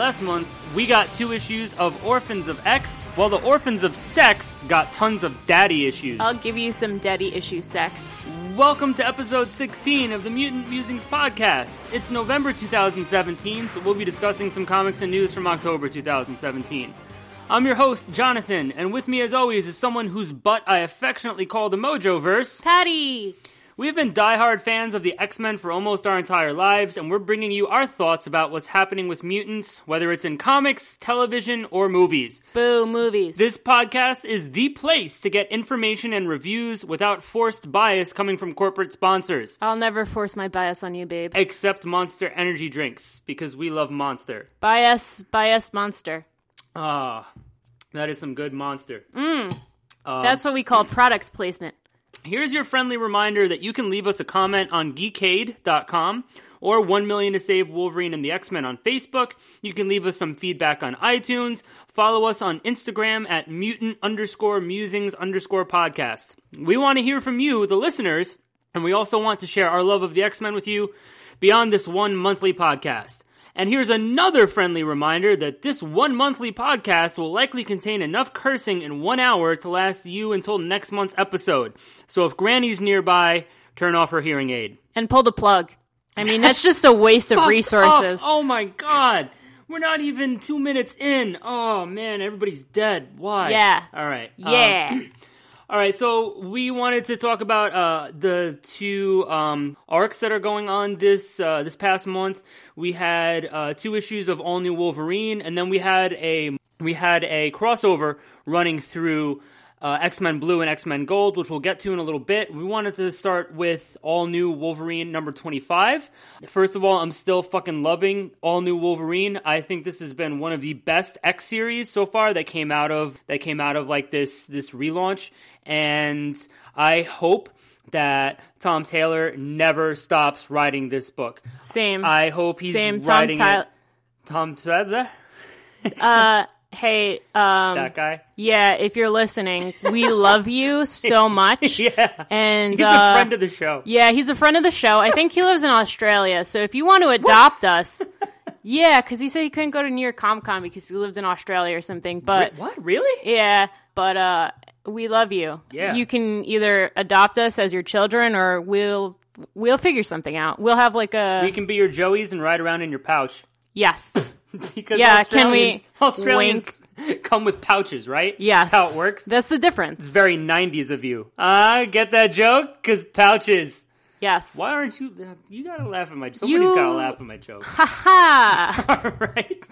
last month we got two issues of Orphans of X, while the Orphans of Sex got tons of daddy issues. I'll give you some daddy issue sex. Welcome to episode 16 of the Mutant Musings podcast. It's November 2017, so we'll be discussing some comics and news from October 2017. I'm your host, Jonathan, and with me as always is someone whose butt I affectionately call the Mojo Verse. Patty! We've been diehard fans of the X Men for almost our entire lives, and we're bringing you our thoughts about what's happening with mutants, whether it's in comics, television, or movies. Boo, movies. This podcast is the place to get information and reviews without forced bias coming from corporate sponsors. I'll never force my bias on you, babe. Except Monster Energy drinks, because we love Monster. Bias, bias monster. Ah, that is some good Monster. Mmm. That's what we call products placement. Here's your friendly reminder that you can leave us a comment on geekade.com or 1 million to save Wolverine and the X-Men on Facebook. You can leave us some feedback on iTunes. Follow us on Instagram at mutant underscore musings underscore podcast. We want to hear from you, the listeners, and we also want to share our love of the X-Men with you beyond this one monthly podcast. And here's another friendly reminder that this one monthly podcast will likely contain enough cursing in one hour to last you until next month's episode. So if Granny's nearby, turn off her hearing aid. And pull the plug. I mean, that's just a waste of resources. up. Oh my god. We're not even two minutes in. Oh man, everybody's dead. Why? Yeah. All right. Um, Yeah. all right, so we wanted to talk about uh, the two um, arcs that are going on this uh, this past month. We had uh, two issues of All New Wolverine, and then we had a we had a crossover running through uh, X Men Blue and X Men Gold, which we'll get to in a little bit. We wanted to start with All New Wolverine number twenty five. First of all, I'm still fucking loving All New Wolverine. I think this has been one of the best X series so far that came out of that came out of like this this relaunch and I hope that Tom Taylor never stops writing this book. Same. I hope he's Same. Tom writing Tyler. it. Tom Taylor, Uh, hey, um, that guy. yeah, if you're listening, we love you so much. Yeah, And, he's uh, a friend of the show. Yeah, he's a friend of the show. I think he lives in Australia. So if you want to adopt us, yeah, because he said he couldn't go to New York Comic Con because he lived in Australia or something. But what? Really? yeah, but uh, we love you. Yeah. you can either adopt us as your children, or we'll we'll figure something out. We'll have like a We can be your Joeys and ride around in your pouch. Yes, because Yeah, can we- Australians, Australians come with pouches, right? yes. That's how it works. That's the difference. It's very 90s of you. Ah, get that joke? Because pouches. Yes. Why aren't you? You gotta laugh at my. Somebody's You- gotta laugh at my joke. Ha ha. All right.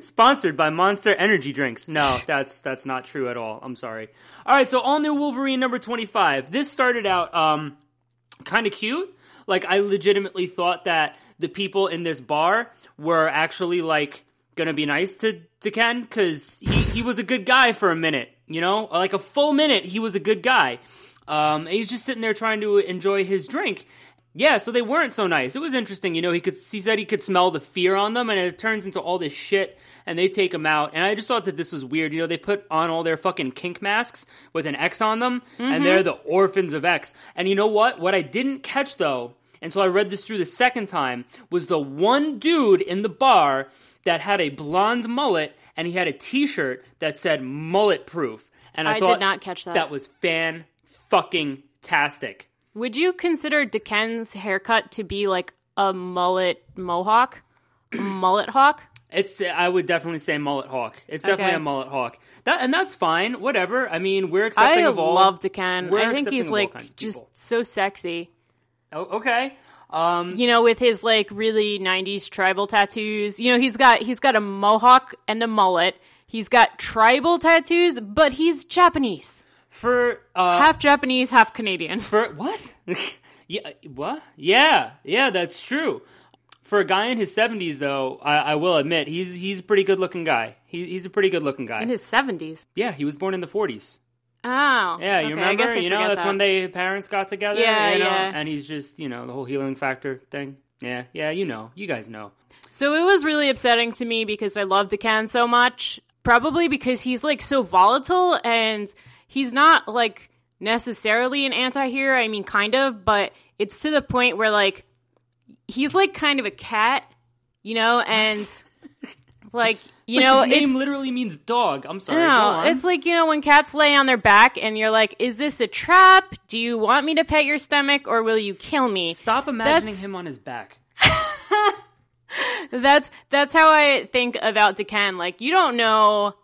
Sponsored by Monster Energy Drinks. No, that's that's not true at all. I'm sorry. All right, so all new Wolverine number 25. This started out um kind of cute. Like I legitimately thought that the people in this bar were actually like gonna be nice to to Ken because he he was a good guy for a minute. You know, like a full minute, he was a good guy. Um, he's just sitting there trying to enjoy his drink. Yeah, so they weren't so nice. It was interesting, you know. He could, he said he could smell the fear on them, and it turns into all this shit, and they take him out. And I just thought that this was weird. You know, they put on all their fucking kink masks with an X on them, and they're the orphans of X. And you know what? What I didn't catch though, until I read this through the second time, was the one dude in the bar that had a blonde mullet, and he had a T-shirt that said "mullet proof." And I, I thought did not catch that. That was fan fucking tastic. Would you consider Daken's haircut to be like a mullet mohawk? A mullet hawk? It's I would definitely say mullet hawk. It's definitely Okay. a mullet hawk. That and that's fine. Whatever. I mean, we're accepting I of all. I love Daken. I think he's like just people. so sexy. Oh, okay. Um, You know, with his like really '90s tribal tattoos. You know, he's got he's got a mohawk and a mullet. He's got tribal tattoos, but he's Japanese, for uh, half Japanese, half Canadian. for what? yeah. What? Yeah. Yeah. That's true. For a guy in his seventies, though, I, I will admit he's he's a pretty good looking guy. He, he's a pretty good looking guy. In his '70s. yeah, he was born in the forties. Oh, Yeah, you okay, remember? I guess I you know, that's that. when they parents got together. Yeah, you know? yeah. And he's just, you know, the whole healing factor thing. Yeah, yeah, you know, you guys know. So it was really upsetting to me because I love Daken so much. Probably because he's like so volatile and he's not like necessarily an anti-hero. I mean, kind of, but it's to the point where like he's like kind of a cat, you know, and Like, you know, His name literally means dog. I'm sorry. No, it's like, you know, when cats lay on their back and you're like, is this a trap? Do you want me to pet your stomach or will you kill me? Stop imagining That's- him on his back. That's that's how I think about Daken. Like you don't know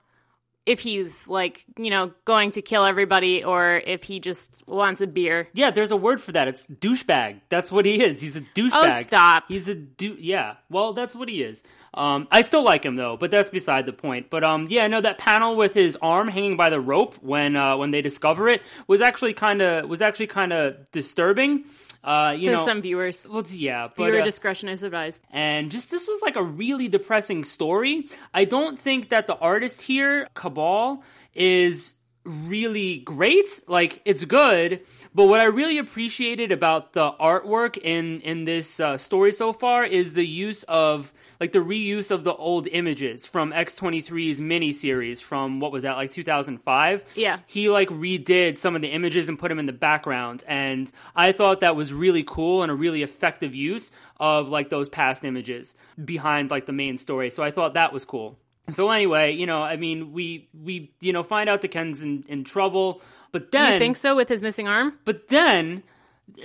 if he's like, you know, going to kill everybody or if he just wants a beer. Yeah, there's a word for that. It's douchebag. That's what he is. He's a douchebag. Oh, stop. He's a do. Yeah. Well, that's what he is. Um, I still like him though, but that's beside the point. But um, yeah, no, that panel with his arm hanging by the rope when uh, when they discover it was actually kind of was actually kind of disturbing. Uh, you To know, some viewers. well, yeah, but Viewer uh, discretion is advised. and just this was like a really depressing story. I don't think that the artist here, Cabal, is really great. Like it's good, but what I really appreciated about the artwork in in this uh, story so far is the use of like the reuse of the old images from X23's miniseries from what was that like 2005. Yeah. He like redid some of the images and put them in the background and I thought that was really cool and a really effective use of like those past images behind like the main story. So I thought that was cool. So anyway, you know, I mean, we we you know find out that Ken's in, in trouble, but then You think so with his missing arm? but then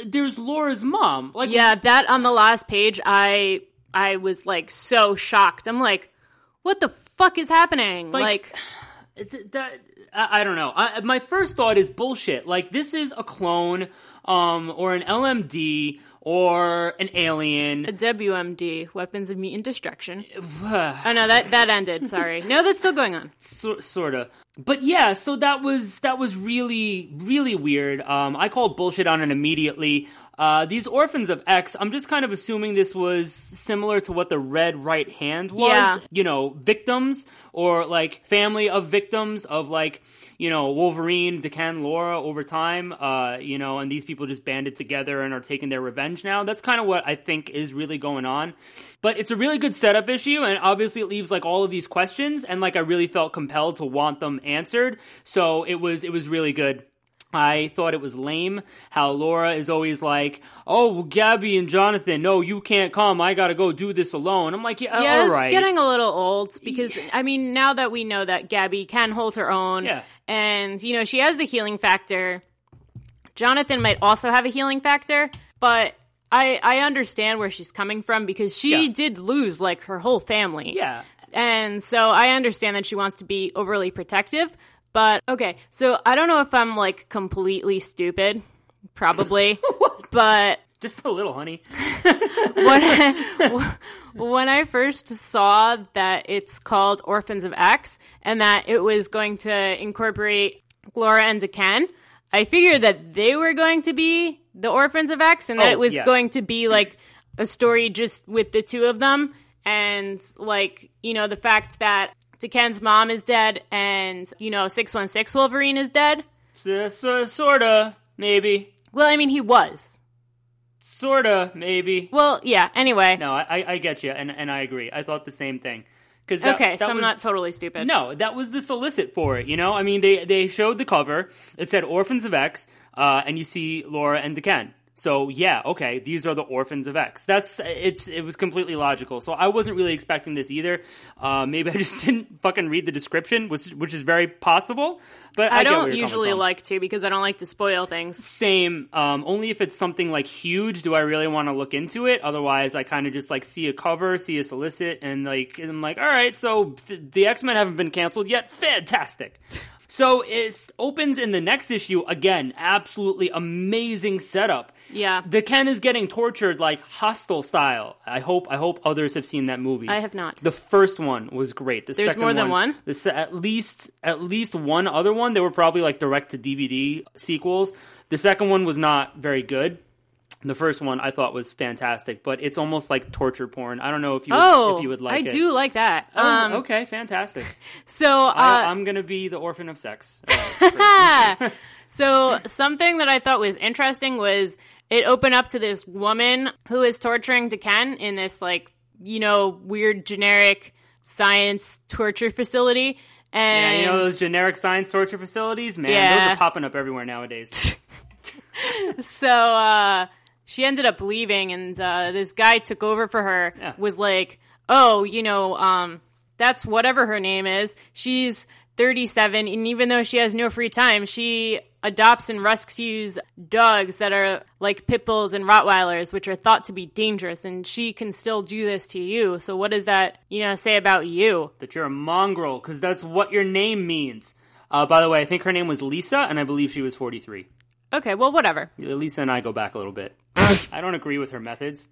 there's Laura's mom. Like Yeah, that on the last page, I I was like so shocked. I'm like, what the fuck is happening? Like- Like, that I, I don't know. I, my first thought is bullshit. Like this is a clone, um, or an LMD or an alien. a WMD, Weapons of Mutant Destruction. Oh no, that that ended. Sorry. No, that's still going on. so, sort of. But yeah, so that was that was really really weird. Um, I called bullshit on it immediately. Uh, these orphans of X, I'm just kind of assuming this was similar to what the Red Right Hand was. Yeah. You know, victims or like family of victims of like you know Wolverine, Daken, Laura over time. Uh, you know, and these people just banded together and are taking their revenge now. That's kind of what I think is really going on. But it's a really good setup issue, and obviously it leaves like all of these questions, and like I really felt compelled to want them answered. So it was it was really good. I thought it was lame how Laura is always like, "Oh, Gabby and Jonathan, no, you can't come. I gotta go do this alone." I'm like, "Yeah, Yeah, all it's getting a little old because I mean, now that we know that Gabby can hold her own, Yeah. and you know she has the healing factor. Jonathan might also have a healing factor, but I I understand where she's coming from because she Yeah. did lose like her whole family. yeah, And so I understand that she wants to be overly protective. But okay, so I don't know if I'm like completely stupid, probably, but just a little, honey. when I, when I first saw that it's called Orphans of X and that it was going to incorporate Laura and Daken, I figured that they were going to be the Orphans of X and that Oh, it was yeah. going to be like a story just with the two of them and like, you know, the fact that Daken's mom is dead and, you know, 616 Wolverine is dead. So, so, sorta, maybe, Well, I mean, he was. sorta, maybe. Well, yeah, anyway. No, I, I- get you, and and I agree. I thought the same thing. Because okay, so I'm not totally stupid. No, that was the solicit for it. You know, I mean, they they showed the cover. It said Orphans of X, uh, and you see Laura and Daken. So yeah, okay, these are the Orphans of X. That's it's it was completely logical. So I wasn't really expecting this either. Uh, maybe I just didn't fucking read the description, which which is very possible. But I, I don't usually like to because I don't like to spoil things. Same. Um, only if it's something like huge do I really want to look into it. Otherwise, I kind of just like see a cover, see a solicit, and like and I'm like, all right, so th- the X Men haven't been canceled yet. Fantastic. So it opens in the next issue again. Absolutely amazing setup. Yeah. The Ken is getting tortured like Hostel style. I hope I hope others have seen that movie. I have not. The first one was great. The There's more than one? The se- at least at least one other one. They were probably like direct to DVD sequels. The second one was not very good. The first one I thought was fantastic, but it's almost like torture porn. I don't know if you would, Oh, if you would like it. I it. do like that. Oh, um, okay, fantastic. So, uh, I, I'm gonna be the orphan of sex. Uh, so something that I thought was interesting was it opened up to this woman who is torturing Daken in this like you know weird generic science torture facility. yeah, And you know those generic science torture facilities, man. Those are popping up everywhere nowadays. so uh, she ended up leaving, and uh, this guy took over for her. Yeah. Was like, oh, you know, um, that's whatever her name is. She's 37, and even though she has no free time, she adopts and rescues dogs that are like pit bulls and Rottweilers, which are thought to be dangerous, and she can still do this to you. So, what does that, you know, say about you? That you're a mongrel, because that's what your name means. Uh, by the way, I think her name was Lisa, and I believe she was 43. Okay, well, whatever. Lisa and I go back a little bit. I don't agree with her methods,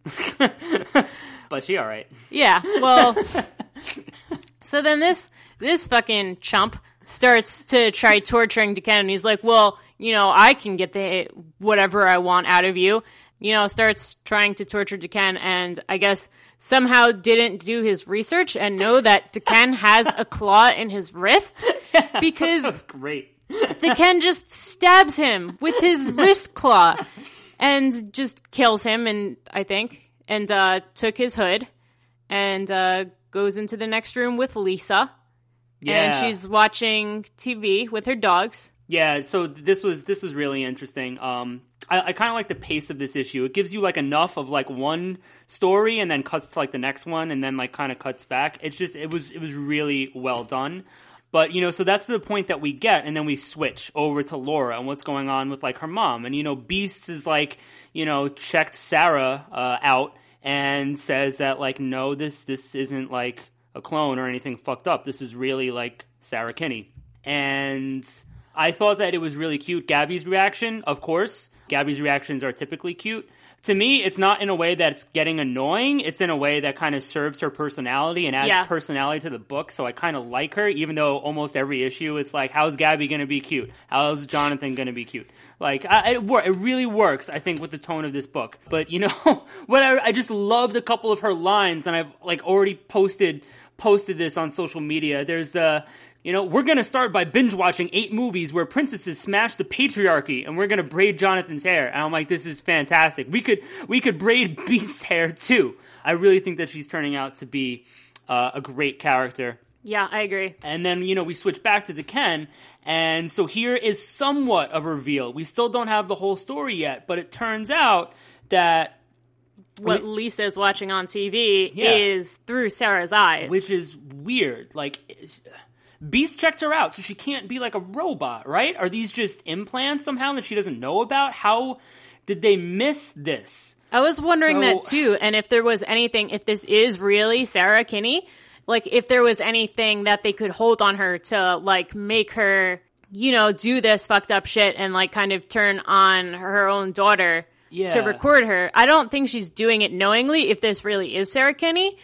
but she all right. Yeah, well, so then this this fucking chump starts to try torturing Daken, and he's like, "Well, you know, I can get the whatever I want out of you." You know, starts trying to torture Daken, and I guess somehow didn't do his research and know that Daken has a claw in his wrist because That's great. Daken just stabs him with his wrist claw and just kills him, and I think, and uh, took his hood and uh, goes into the next room with Lisa. Yeah. And she's watching TV with her dogs. Yeah, so this was this was really interesting. Um, I, I kind of like the pace of this issue. It gives you like enough of like one story, and then cuts to like the next one, and then like kind of cuts back. It's just it was it was really well done. But you know, so that's the point that we get, and then we switch over to Laura and what's going on with like her mom, and you know, Beasts is like you know checked Sarah uh, out and says that like no, this this isn't like a clone or anything fucked up. This is really like Sarah Kinney, and I thought that it was really cute. Gabby's reaction, of course. Gabby's reactions are typically cute. To me, it's not in a way that's getting annoying. It's in a way that kind of serves her personality and adds Yeah. personality to the book. So I kind of like her, even though almost every issue it's like, how's Gabby going to be cute? How's Jonathan going to be cute? Like, I, it, it really works, I think, with the tone of this book. But you know, what I, I just loved a couple of her lines, and I've like already posted posted this on social media. There's the you know, we're gonna start by binge watching eight movies where princesses smash the patriarchy, and we're gonna braid Jonathan's hair. And I'm like, this is fantastic. We could we could braid Beast's hair too. I really think that she's turning out to be uh, a great character. Yeah, I agree. And then, you know, we switch back to Ken, and so here is somewhat of a reveal. We still don't have the whole story yet, but it turns out that, What Lisa is watching on TV Yeah. is through Sarah's eyes. which is weird, like, Beast checked her out, so she can't be like a robot, right? Are these just implants somehow that she doesn't know about? How did they miss this? I was wondering So- that too, and if there was anything, if this is really Sarah Kinney, like if there was anything that they could hold on her to like make her, you know, do this fucked up shit and like kind of turn on her own daughter to record her. I don't think she's doing it knowingly if this really is Sarah Kinney.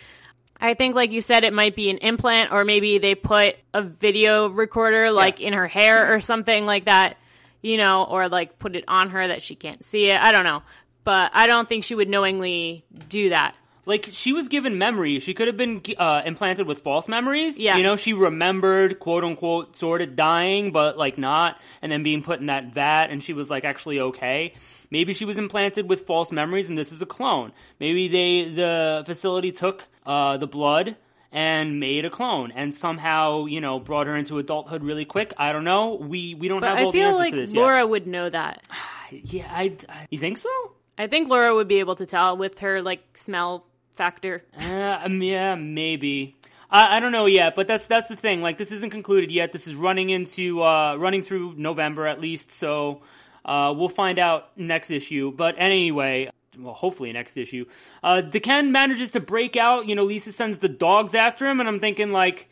I think, like you said, it might be an implant, or maybe they put a video recorder like in her hair or something like that, you know, or like put it on her that she can't see it. I don't know. But I don't think she would knowingly do that. Like she was given memories. She could have been uh, implanted with false memories. Yeah. You know, she remembered quote unquote sort of dying, but like not, and then being put in that vat, and she was like actually okay. Maybe she was implanted with false memories, and this is a clone. Maybe they the facility took uh, the blood and made a clone, and somehow you know brought her into adulthood really quick. I don't know. We we don't But have I all the answers like to this Laura would know that. Yeah, I, I. You think so? I think Laura would be able to tell with her like smell factor. Uh, um, yeah, maybe. I, I don't know yet, but that's that's the thing. Like, this isn't concluded yet. This is running into uh, running through November at least. So uh, we'll find out next issue. But anyway, well, hopefully next issue. Uh, Daken manages to break out. You know, Lisa sends the dogs after him, and I'm thinking like.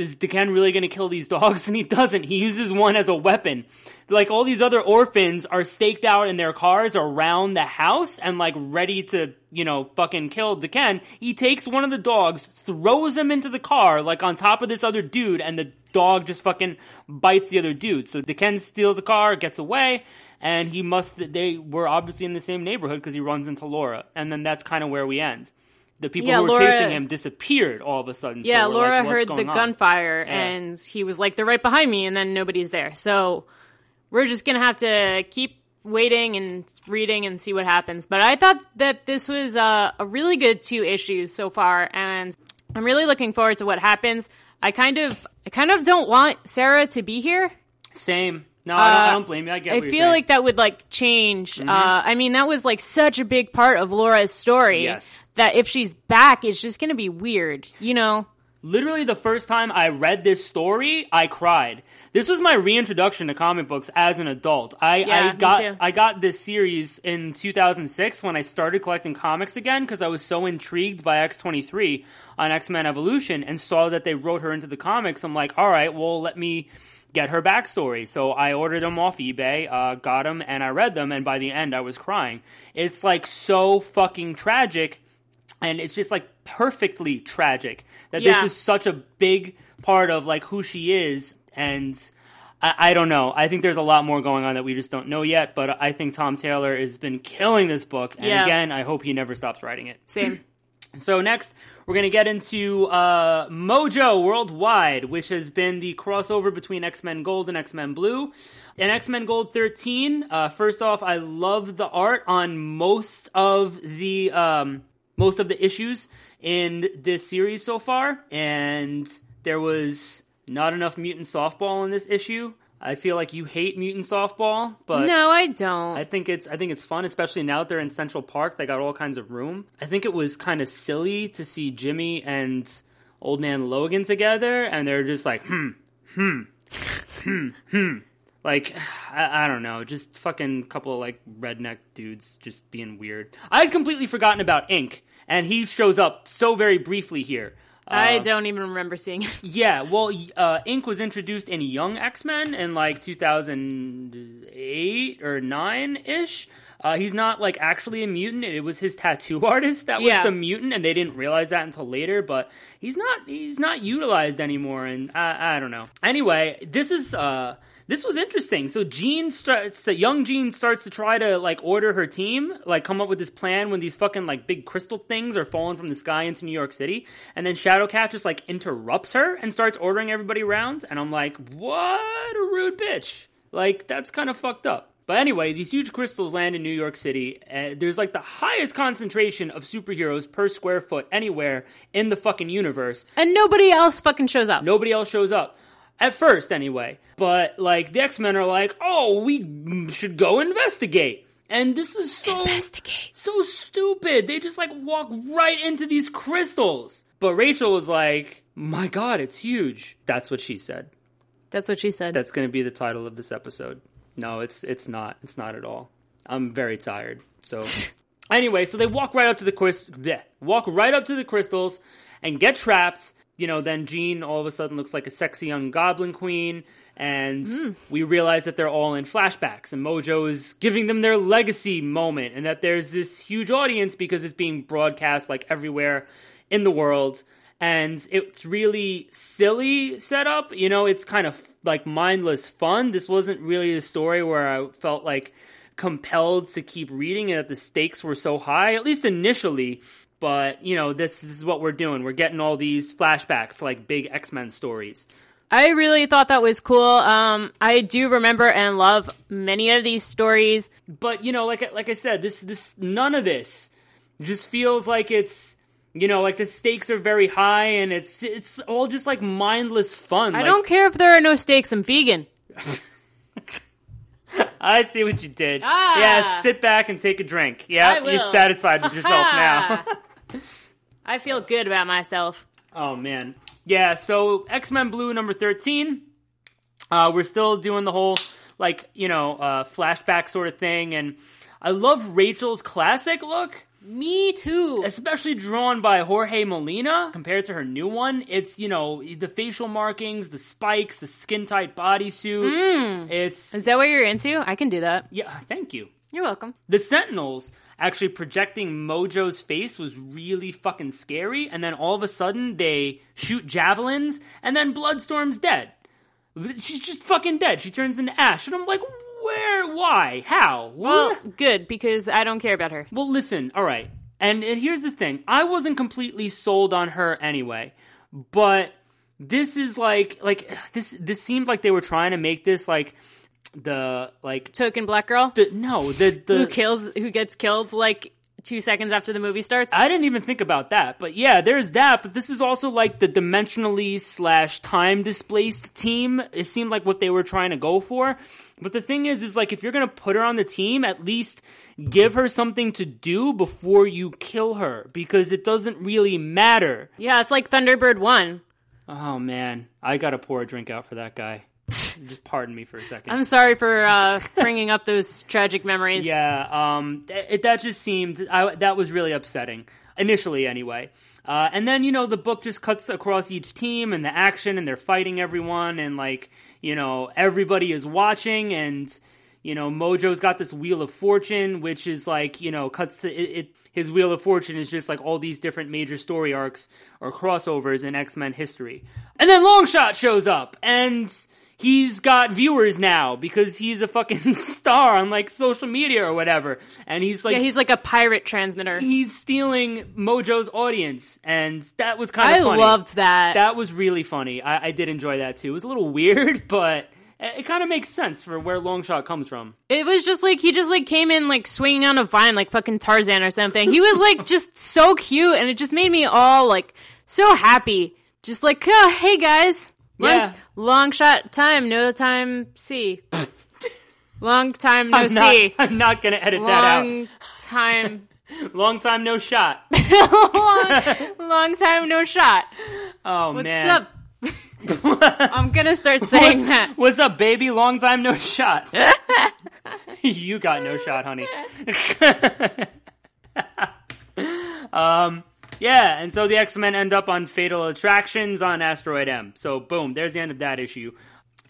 Is Daken really going to kill these dogs? And he doesn't. He uses one as a weapon. Like all these other orphans are staked out in their cars around the house and like ready to, you know, fucking kill Daken. He takes one of the dogs, throws him into the car, like on top of this other dude, and the dog just fucking bites the other dude. So Daken steals a car, gets away, and he must, they were obviously in the same neighborhood because he runs into Laura. And then that's kind of where we end. The people Yeah, who were Laura- chasing him disappeared all of a sudden. Yeah, so Laura like, heard the on? gunfire Yeah. and he was like, they're right behind me, and then nobody's there. So we're just gonna have to keep waiting and reading and see what happens. But I thought that this was uh, a really good two issues so far, and I'm really looking forward to what happens. I kind of, I kind of don't want Sarah to be here. Same. No, I, don't, I Uh, don't blame you. I get it. I feel saying. Mm-hmm. like that would like change. Uh, I mean, that was like such a big part of Laura's story. Yes. That if she's back, it's just going to be weird, you know? literally the first time I read this story, I cried. This was my reintroduction to comic books as an adult. I, Yeah, I me got too. I got this series in 2006 when I started collecting comics again because I was so intrigued by X23 on X-Men Evolution and saw that they wrote her into the comics. I'm like, all right, well, let me get her backstory. So I ordered them off eBay, uh, got them, and I read them. And by the end, I was crying. It's like so fucking tragic and it's just like perfectly tragic that Yeah. this is such a big part of like who she is and I, I don't know i think there's a lot more going on that we just don't know yet but i think tom taylor has been killing this book and Yeah. again i hope he never stops writing it Same. So next, we're going to get into uh, Mojo Worldwide, which has been the crossover between X Men Gold and X Men Blue. In X Men Gold 13, uh, first off, I love the art on most of the um, most of the issues in this series so far, and there was not enough mutant softball in this issue. I feel like you hate mutant softball, but no, I don't. I think it's I think it's fun, especially now that they're in Central Park. They got all kinds of room. I think it was kind of silly to see Jimmy and Old Man Logan together, and they're just like, hmm, hmm, hmm, hmm. Like I, I don't know, just fucking couple of like redneck dudes just being weird. I had completely forgotten about Ink, and he shows up so very briefly here. I Uh, don't even remember seeing it. yeah, well, uh, Ink was introduced in Young X Men in like 2008 or 9 ish. Uh, he's not like actually a mutant. It was his tattoo artist that was Yeah. the mutant, and they didn't realize that until later. But he's not he's not utilized anymore, and I, I don't know. Anyway, this is uh this was interesting. So Jean starts, so young Jean starts to try to like order her team, like come up with this plan when these fucking like big crystal things are falling from the sky into New York City, and then Shadowcat just like interrupts her and starts ordering everybody around, and I'm like, what a rude bitch! Like that's kind of fucked up. But anyway, these huge crystals land in New York City. Uh, there's like the highest concentration of superheroes per square foot anywhere in the fucking universe. And nobody else fucking shows up. Nobody else shows up. At first, anyway. But, like, the X Men are like, oh, we should go investigate. And this is so. Investigate. So stupid. They just, like, walk right into these crystals. But Rachel was like, my god, it's huge. That's what she said. That's what she said. That's going to be the title of this episode. No, it's it's not. It's not at all. I'm very tired. So anyway, so they walk right up to the crystal, walk right up to the crystals, and get trapped. You know, then Jean all of a sudden looks like a sexy young Goblin Queen, and hmm. we realize that they're all in flashbacks, and Mojo is giving them their legacy moment, and that there's this huge audience because it's being broadcast like everywhere in the world and it's really silly setup. You know, it's kind of like mindless fun. This wasn't really a story where I felt like compelled to keep reading and that the stakes were so high, at least initially. But, you know, this, this is what we're doing. We're getting all these flashbacks like big X Men stories. I really thought that was cool. Um, I do remember and love many of these stories. But, you know, like, I- like I said, this, this, none of this just feels like it's, you know, like the stakes are very high and it's, it's all just like mindless fun. I Like, don't care if there are no stakes. I'm vegan. I see what you did. Ah. Yeah, sit back and take a drink. Yeah, you're satisfied with yourself now. I feel good about myself. oh man. Yeah, so X Men Blue number thirteen. Uh, we're still doing the whole like you know uh, flashback sort of thing, and I love Rachel's classic look. Me too. especially drawn by Jorge Molina compared to her new one. It's you know the facial markings, the spikes, the skin tight bodysuit. It's Is that what you're into? I can do that. yeah. Thank you. You're welcome. The Sentinels actually projecting Mojo's face was really fucking scary, and then all of a sudden they shoot javelins, and then Bloodstorm's dead. She's just fucking dead. She turns into ash, and I'm like, where? Why? How? Well, What? good because I don't care about her. Well, listen, all right. And, and here's the thing I wasn't completely sold on her anyway, but this is like, like, this, this seemed like they were trying to make this like the, like, Token black girl the, no, the, the, who kills, who gets killed like two seconds after the movie starts. I didn't even think about that, but yeah, there's that. But this is also like the dimensionally slash time displaced team. It seemed like what they were trying to go for. But the thing is, is like if you're gonna put her on the team, at least give her something to do before you kill her, because it doesn't really matter. yeah, it's like Thunderbird one. Oh man, I gotta pour a drink out for that guy. Just pardon me for a 2nd I'm sorry for uh, bringing up those tragic memories. Yeah, um, it, that just seemed I, that was really upsetting initially, anyway. Uh, and then you know the book just cuts across each team and the action, and they're fighting everyone, and like you know everybody is watching, and you know Mojo's got this wheel of fortune, which is like you know cuts it, it his wheel of fortune is just like all these different major story arcs or crossovers in X Men history, and then Longshot shows up and he's got viewers now because he's a fucking star on like social media or whatever. And he's like, Yeah, he's like a pirate transmitter. he's stealing Mojo's audience. And that was kind I of funny. I loved that. that was really funny. I, I did enjoy that too. It was a little weird, but it, it kind of makes sense for where Longshot comes from. It was just like he just like came in like swinging on a vine like fucking Tarzan or something. He was like just so cute, and it just made me all like so happy. Just like, oh, hey guys, long, Yeah. long shot time, no time see. long time no I'm not, see. I'm not gonna edit that out. Long time. Long time no shot. long, long time no shot. Oh What's man. up? I'm gonna start saying that. What's up, baby? Long time no shot. you got no shot, honey. um, yeah, and so the X Men end up on Fatal Attractions on Asteroid M. So boom, there's the end of that issue.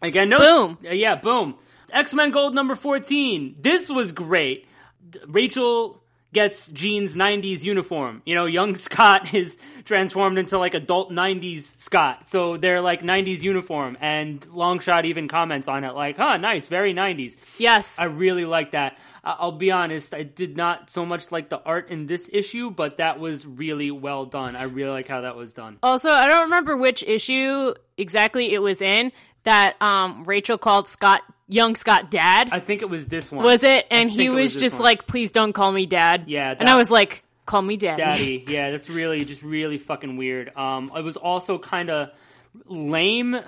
Again, no. Boom. Uh, yeah, boom. X Men Gold number fourteen. This was great. D- Rachel gets Jean's '90s uniform. You know, young Scott is transformed into like adult '90s Scott. So they're like '90s uniform, and Longshot even comments on it, like, "Huh, nice, very '90s." Yes. I really like that. I'll be honest, I did not so much like the art in this issue, but that was really well done. I really like how that was done. Also, I don't remember which issue exactly it was in that um, Rachel called Scott young Scott dad. I think it was this one. was it? And he it was, this just one. like, "Please don't call me dad." Yeah, and I was like, "Call me daddy." Daddy. Yeah, that's really just really fucking weird. Um, it was also kind of lame.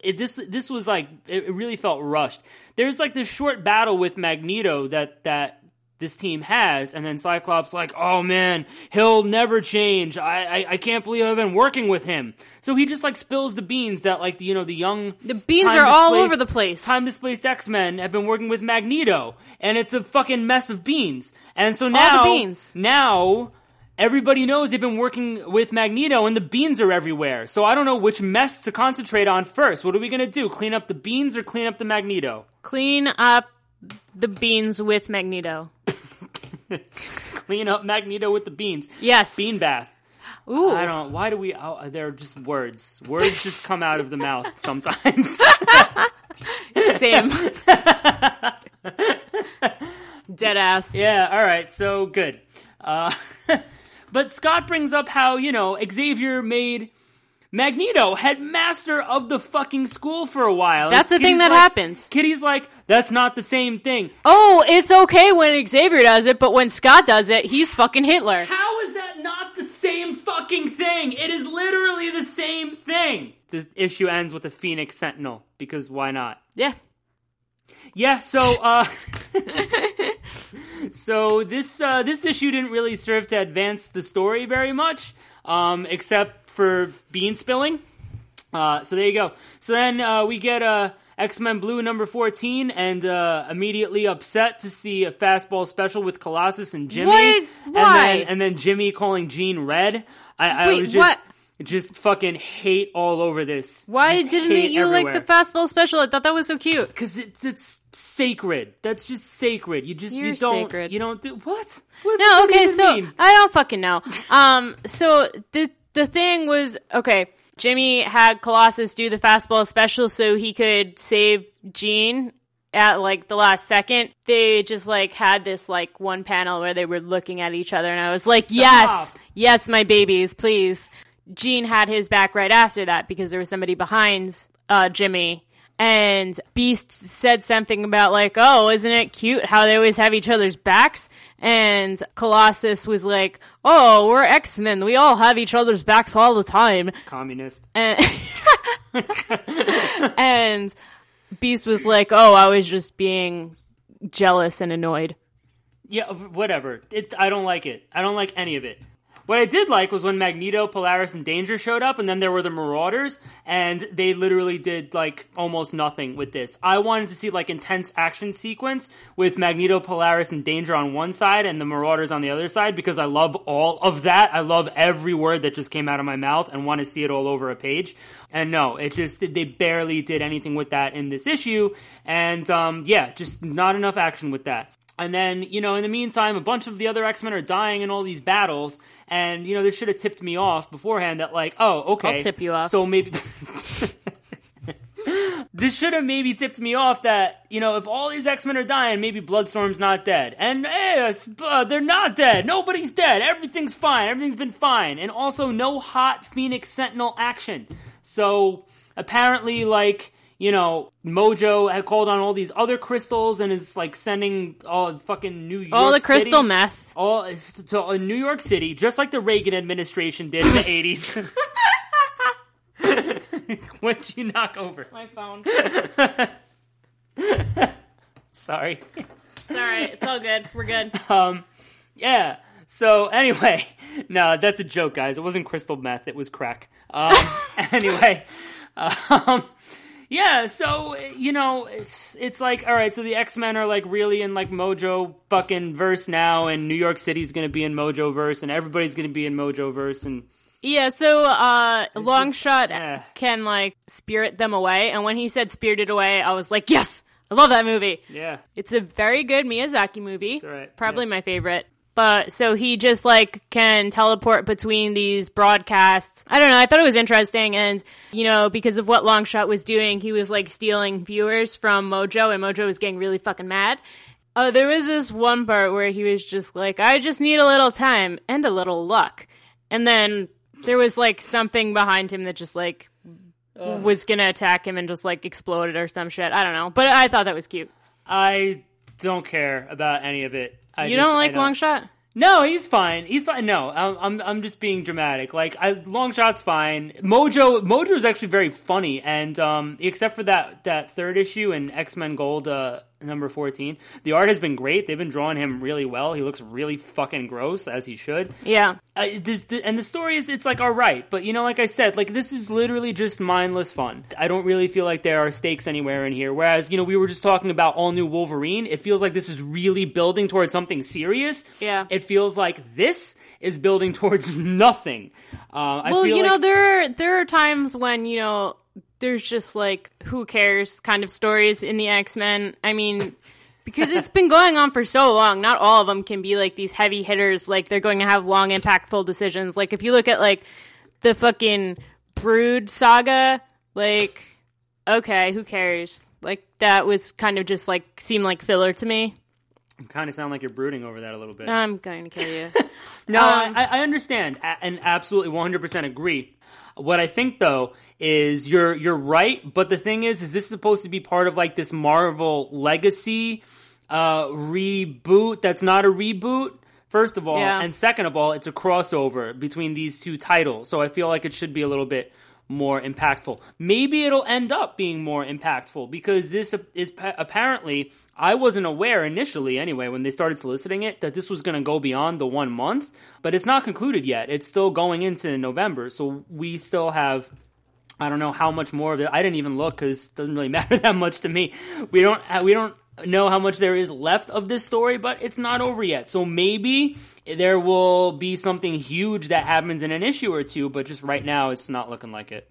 It, this this was like it, really felt rushed. There's like this short battle with Magneto that that this team has, and then Cyclops like, oh man, he'll never change. I, I I can't believe I've been working with him. So he just like spills the beans that like the, you know the young The beans are all over the place. Time displaced X Men have been working with Magneto, and it's a fucking mess of beans. And so now, beans. now everybody knows they've been working with Magneto, and the beans are everywhere. So I don't know which mess to concentrate on first. What are we gonna do? Clean up the beans or clean up the Magneto? Clean up the beans with Magneto. Clean up Magneto with the beans. Yes. Bean bath. Ooh. I don't. Why do we? Oh, they're just words. Words just come out of the mouth sometimes. Same. Dead ass. Yeah, all right, so good. Uh, but Scott brings up how, you know, Xavier made Magneto headmaster of the fucking school for a while. That's the thing that like- happens. Kitty's like, that's not the same thing. Oh, it's okay when Xavier does it, but when Scott does it, he's fucking Hitler. How is that not the same fucking thing? It is literally the same thing. The issue ends with a Phoenix Sentinel, because why not? Yeah. Yeah, so uh So this uh this issue didn't really serve to advance the story very much, um, except for bean spilling. Uh so there you go. So then uh we get uh X-Men Blue number 14 and uh immediately upset to see a fastball special with Colossus and Jimmy. What? And Why? then and then Jimmy calling Jean red. I, I Wait, was just what? Just fucking hate all over this. Why Just didn't you everywhere. like the fastball special? I thought that was so cute. Because it's it's sacred. That's just sacred. You just You're you don't sacred. you don't do what? what No, do okay, so mean? I don't fucking know. Um, so the the thing was okay. Jimmy had Colossus do the fastball special so he could save Jean at like the last second. They just like had this like one panel where they were looking at each other, and I was like, yes, yes, my babies, please. Jean had his back right after that because there was somebody behind uh, Jimmy. And Beast said something about like, oh, isn't it cute how they always have each other's backs? And Colossus was like, oh, we're X-Men. We all have each other's backs all the time. communist. And, and Beast was like, oh, I was just being jealous and annoyed. Yeah, whatever. It I don't like it. I don't like any of it. What I did like was when Magneto, Polaris, and Danger showed up, and then there were the Marauders, and they literally did like almost nothing with this. I wanted to see like intense action sequence with Magneto, Polaris, and Danger on one side, and the Marauders on the other side, because I love all of that. I love every word that just came out of my mouth, and want to see it all over a page. And no, it just they barely did anything with that in this issue, and um, yeah, just not enough action with that. And then, you know, in the meantime, a bunch of the other X Men are dying in all these battles, and you know, this should have tipped me off beforehand that like, oh, okay, I'll tip you off. So maybe. this should have maybe tipped me off that you know if all these X Men are dying, maybe Bloodstorm's not dead, and hey, uh, they're not dead. Nobody's dead. Everything's fine. Everything's been fine, and also no hot Phoenix Sentinel action. So apparently, like you know, Mojo had called on all these other crystals and is like sending all fucking New York All the crystal City, meth. all to uh, New York City, just like the Reagan administration did in the eighties. What'd you knock over? My phone. Sorry. It's alright. It's all good. We're good. Um, yeah. So anyway, no, that's a joke, guys. It wasn't crystal meth. It was crack. Um, anyway, um, yeah. So you know, it's it's like all right. So the X Men are like really in like Mojo fucking verse now, and New York City's gonna be in Mojo verse, and everybody's gonna be in Mojo verse, and Yeah, so uh Longshot eh. can like spirit them away, and when he said spirited away, I was like, Yes! I love that movie. yeah, It's a very good Miyazaki movie. right. Probably Yeah. my favorite. But so he just like can teleport between these broadcasts. I don't know. I thought it was interesting. And, you know, because of what Longshot was doing, he was like stealing viewers from Mojo and Mojo was getting really fucking mad. Uh, there was this one part where he was just like, I just need a little time and a little luck. And then there was like something behind him that just like was gonna attack him and just like exploded or some shit. I don't know. But I thought that was cute. I don't care about any of it. I You just- don't like Longshot? No, he's fine. He's fine. No, I'm I'm, I'm just being dramatic. Like, I, long shot's fine. Mojo Mojo is actually very funny, and um, except for that that third issue in X Men Gold uh, number fourteen, the art has been great. They've been drawing him really well. He looks really fucking gross as he should. Yeah. Uh, the, and the story is it's like all right, but you know, like I said, like this is literally just mindless fun. I don't really feel like there are stakes anywhere in here. Whereas you know, we were just talking about all new Wolverine. It feels like this is really building towards something serious. Yeah. It feels like this is building towards nothing. Uh, I Well, you know, like, there are, there are times when you know there's just like who cares kind of stories in the X Men. I mean, because it's been going on for so long. Not all of them can be like these heavy hitters. Like they're going to have long, impactful decisions. Like if you look at like the fucking Brood saga, like okay, who cares? Like that was kind of just like seemed like filler to me. kind of sound like you're brooding over that a little bit. I'm going to kill you. No, Um, I, I understand and absolutely 100% agree. What I think though is you're you're right, but the thing is, is this supposed to be part of like this Marvel legacy uh, reboot? That's not a reboot. First of all, Yeah. and second of all, it's a crossover between these two titles, so I feel like it should be a little bit more impactful. Maybe it'll end up being more impactful because this is apparently I wasn't aware initially anyway when they started soliciting it that this was going to go beyond the 1 month, but it's not concluded yet. It's still going into November. So we still have I don't know how much more of it. I didn't even look cuz it doesn't really matter that much to me. We don't we don't know how much there is left of this story, but it's not over yet. So maybe there will be something huge that happens in an issue or two, but just right now it's not looking like it.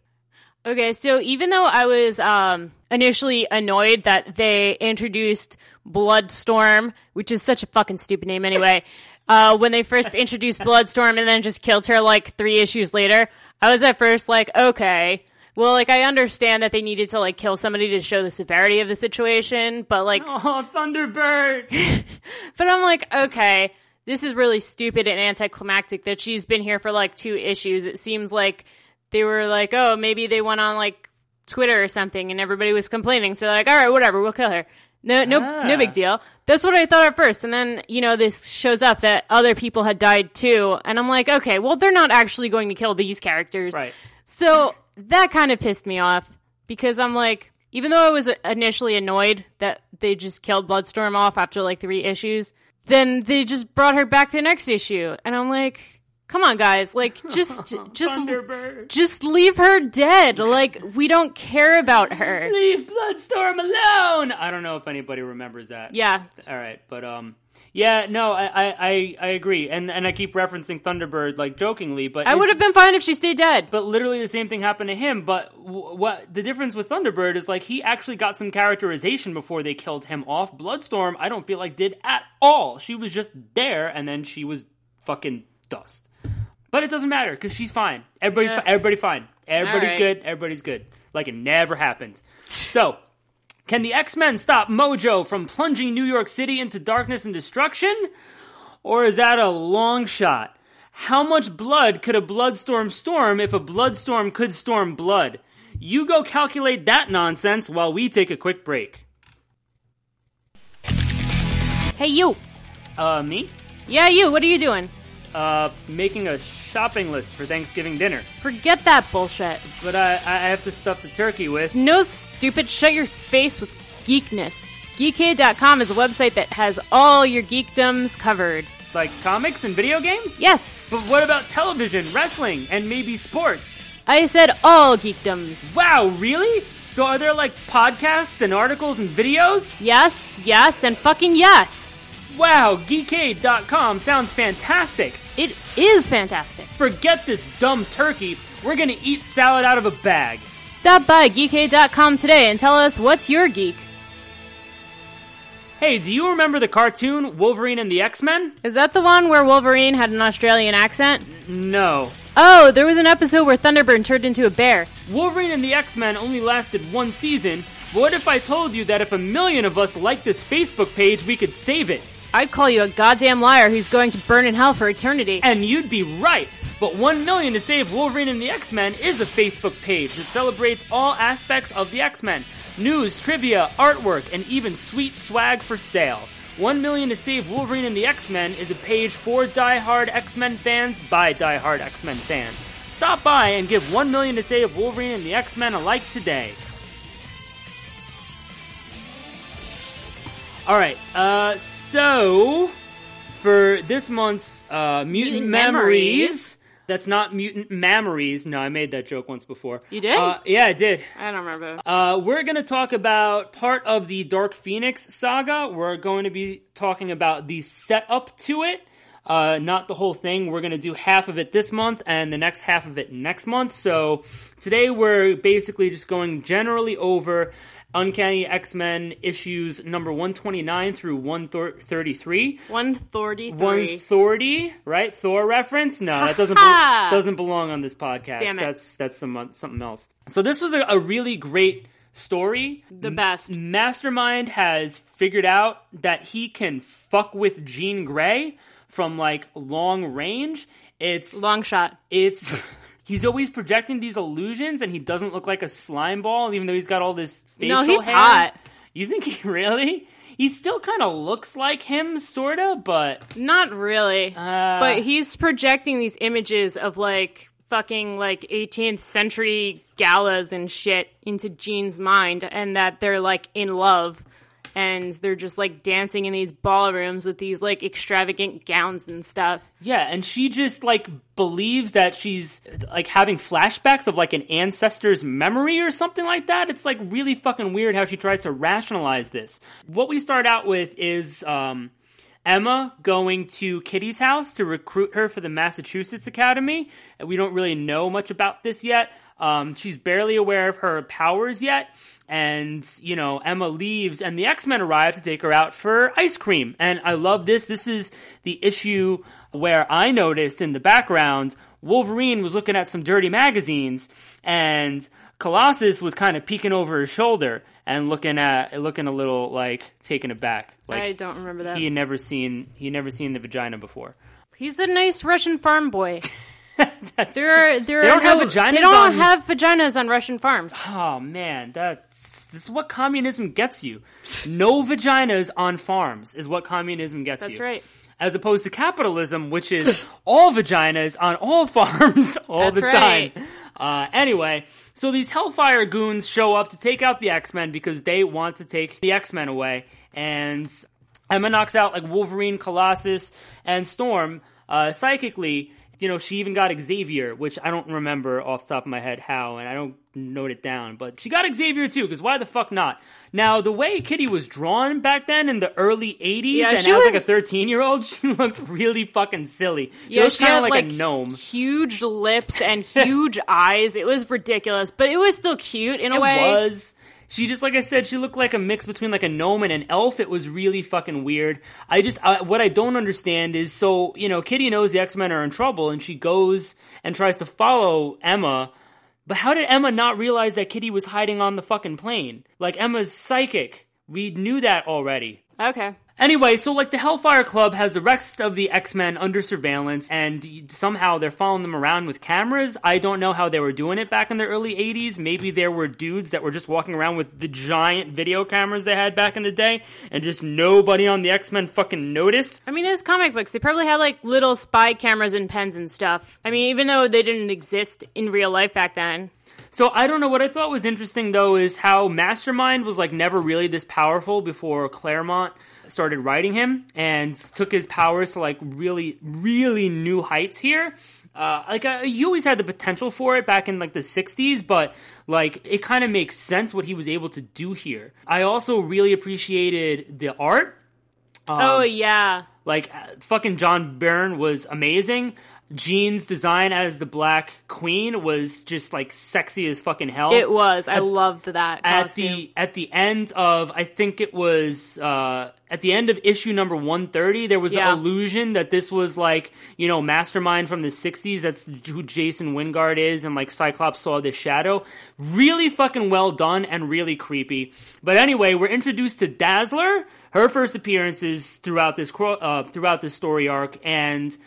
Okay, so even though I was um, initially annoyed that they introduced Bloodstorm, which is such a fucking stupid name anyway, uh, when they first introduced Bloodstorm and then just killed her like three issues later, I was at first like, okay, well, like I understand that they needed to like kill somebody to show the severity of the situation, but like, Oh, Thunderbird! but I'm like, okay, this is really stupid and anticlimactic that she's been here for like two issues. It seems like they were like, oh, maybe they went on like Twitter or something and everybody was complaining. So they're like, all right, whatever, we'll kill her. No, no, Ah. no big deal. That's what I thought at first. And then, you know, this shows up that other people had died too. And I'm like, okay, well, they're not actually going to kill these characters. right. So that kind of pissed me off because I'm like, even though I was initially annoyed that they just killed Bloodstorm off after like three issues, then they just brought her back the next issue. And I'm like, Come on, guys. Like, just, just, Thunderbird. just leave her dead. Like, we don't care about her. Leave Bloodstorm alone. I don't know if anybody remembers that. Yeah. All right, but um, yeah, no, I I, I, I agree, and and I keep referencing Thunderbird like jokingly, but I would have been fine if she stayed dead. But literally the same thing happened to him. But w- what the difference with Thunderbird is like he actually got some characterization before they killed him off. Bloodstorm, I don't feel like did at all. She was just there, and then she was fucking dust. But it doesn't matter because she's fine. Everybody's Yeah. fi- everybody fine. Everybody's right. good. Everybody's good. Like it never happened. So. Can the X Men stop Mojo from plunging New York City into darkness and destruction? Or is that a long shot? How much blood could a bloodstorm storm if a bloodstorm could storm blood? You go calculate that nonsense while we take a quick break. Hey, you. Uh, me? Yeah, you. What are you doing? Uh, making a shopping list for Thanksgiving dinner. Forget that bullshit. But I, I have to stuff the turkey with. No, stupid. Shut your face with geekness. Geekade.com is a website that has all your geekdoms covered. Like comics and video games? Yes, But what about television, wrestling, and maybe sports? I said all geekdoms. Wow, really? So are there like podcasts and articles and videos? Yes, yes, and fucking yes. Wow, geekade.com sounds fantastic. It is fantastic. Forget this dumb turkey. We're gonna eat salad out of a bag. Stop by geekade.com today and tell us what's your geek. Hey, do you remember the cartoon Wolverine and the X-Men? Is that the one where Wolverine had an Australian accent? No. Oh, there was an episode where Thunderbird turned into a bear. Wolverine and the X-Men only lasted one season, but what if I told you that if a million of us liked this Facebook page, we could save it? I'd call you a goddamn liar who's going to burn in hell for eternity. And you'd be right. But 1 million to save Wolverine and the X-Men is a Facebook page that celebrates all aspects of the X-Men. News, trivia, artwork, and even sweet swag for sale. 1 million to save Wolverine and the X-Men is a page for die-hard X-Men fans by die-hard X-Men fans. Stop by and give 1 million to save Wolverine and the X-Men a like today. All right. Uh, for this month's uh, mutant, Mutant memories, Memories. that's not mutant memories. No, I made that joke once before. You did? Uh, yeah, I did. I don't remember. Uh, we're going to talk about part of the Dark Phoenix saga. We're going to be talking about the setup to it, uh, not the whole thing. We're going to do half of it this month and the next half of it next month. So today we're basically just going generally over Uncanny X-Men issues number 129 through 133. 133. 130, right? Thor reference? No, that doesn't be- doesn't belong on this podcast. Damn it. That's that's some something else. So this was a, a really great story. The best. Mastermind has figured out that he can fuck with Jean Grey from like long range. It's Long shot. it's he's always projecting these illusions and he doesn't look like a slime ball even though he's got all this facial No, he's hair. hot. You think he really? He still kind of looks like him, sorta, but Not really. uh, but he's projecting these images of like fucking like 18th century galas and shit into Jean's mind and that they're like in love and they're just like dancing in these ballrooms with these like extravagant gowns and stuff. yeah, and she just like believes that she's like having flashbacks of like an ancestor's memory or something like that. It's like really fucking weird how she tries to rationalize this. What we start out with is um Emma going to Kitty's house to recruit her for the Massachusetts Academy. We don't really know much about this yet. Um, she's barely aware of her powers yet. And, you know, Emma leaves and the X-Men arrive to take her out for ice cream. And I love this. This is the issue where I noticed in the background, Wolverine was looking at some dirty magazines and Colossus was kind of peeking over his shoulder and looking at, looking a little like taken aback. Like, I don't remember that. he had never seen he had never seen the vagina before. He's a nice Russian farm boy. That's, There are there They are don't have vaginas They don't on- have vaginas on Russian farms. oh man, that's this is what communism gets you. No vaginas on farms is what communism gets you. That's right. As opposed to capitalism, which is all vaginas on all farms all That's the right. time. Uh, anyway, so these Hellfire goons show up to take out the X Men because they want to take the X Men away, and Emma knocks out like Wolverine, Colossus, and Storm uh, psychically, you know, she even got Xavier, which I don't remember off the top of my head how, and I don't note it down, but she got Xavier too, because why the fuck not? Now, the way Kitty was drawn back then in the early 80s, Yeah, and she as like a 13 year old, she looked really fucking silly. She Yeah, looked she kind had of like, like a gnome. huge lips and huge eyes. It was ridiculous, but it was still cute in a It way. was. She just, like I said, she looked like a mix between like a gnome and an elf. It was really fucking weird. I just, I, what I don't understand is, so, you know, Kitty knows the X-Men are in trouble and she goes and tries to follow Emma. But how did Emma not realize that Kitty was hiding on the fucking plane? Like, Emma's psychic. We knew that already. Okay. Anyway, so like the Hellfire Club has the rest of the X-Men under surveillance and somehow they're following them around with cameras. I don't know how they were doing it back in the early 80s. Maybe there were dudes that were just walking around with the giant video cameras they had back in the day and just nobody on the X-Men fucking noticed. I mean, it's comic books. They probably had like little spy cameras and pens and stuff. I mean, even though they didn't exist in real life back then. So I don't know. What I thought was interesting though is how Mastermind was like never really this powerful before Claremont started writing him and took his powers to like really, really new heights here. Uh, like uh, you always had the potential for it back in like the '60s, but like it kind of makes sense what he was able to do here. I also really appreciated the art. Um, oh yeah. like uh, fucking John Byrne was amazing. Jean's design as the Black Queen was just like sexy as fucking hell. It was. I loved that at costume. the at the end of I think it was uh, at the end of issue number one thirty. There was Yeah. an illusion that this was like you know Mastermind from the sixties. That's who Jason Wyngarde is, and like Cyclops saw this shadow. Really fucking well done and really creepy. But anyway, we're introduced to Dazzler. Her first appearances throughout this uh, throughout this story arc and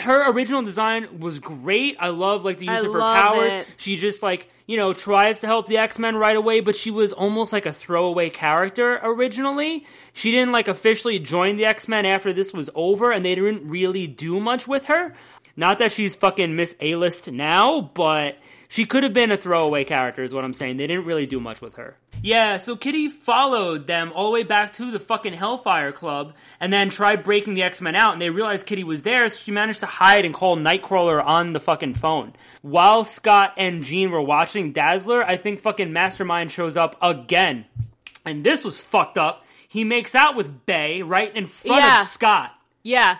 her original design was great. I love like the use I of her powers. it. She just like, you know, tries to help the X-Men right away, but she was almost like a throwaway character originally. She didn't like officially join the X-Men after this was over and they didn't really do much with her. Not that she's fucking Miss A-list now, but she could have been a throwaway character is what I'm saying. They didn't really do much with her. Yeah, so Kitty followed them all the way back to the fucking Hellfire Club and then tried breaking the X-Men out and they realized Kitty was there, so she managed to hide and call Nightcrawler on the fucking phone. While Scott and Jean were watching Dazzler, I think fucking Mastermind shows up again. And this was fucked up. He makes out with Bay right in front Yeah. of Scott. Yeah.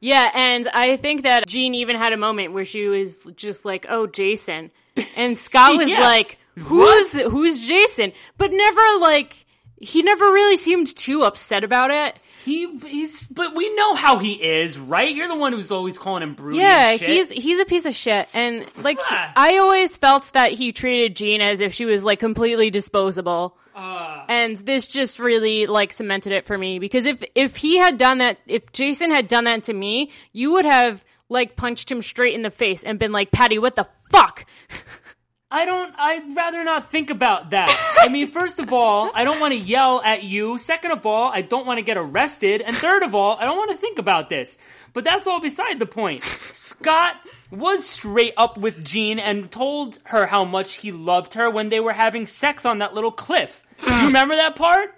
Yeah, and I think that Jean even had a moment where she was just like, "Oh, Jason," and Scott was Yeah. like, "Who's who's Jason?" But never like he never really seemed too upset about it. He he's but we know how he is, right? You're the one who's always calling him broody. Yeah, he's he's a piece of shit, and like. I always felt that he treated Jean as if she was like completely disposable. Uh, and this just really like cemented it for me because if if he had done that if Jason had done that to me, you would have like punched him straight in the face and been like, "Patty, what the fuck?" I don't. I'd rather not think about that. I mean, first of all, I don't want to yell at you. Second of all, I don't want to get arrested. And third of all, I don't want to think about this. But that's all beside the point. Scott was straight up with Jean and told her how much he loved her when they were having sex on that little cliff. You remember that part?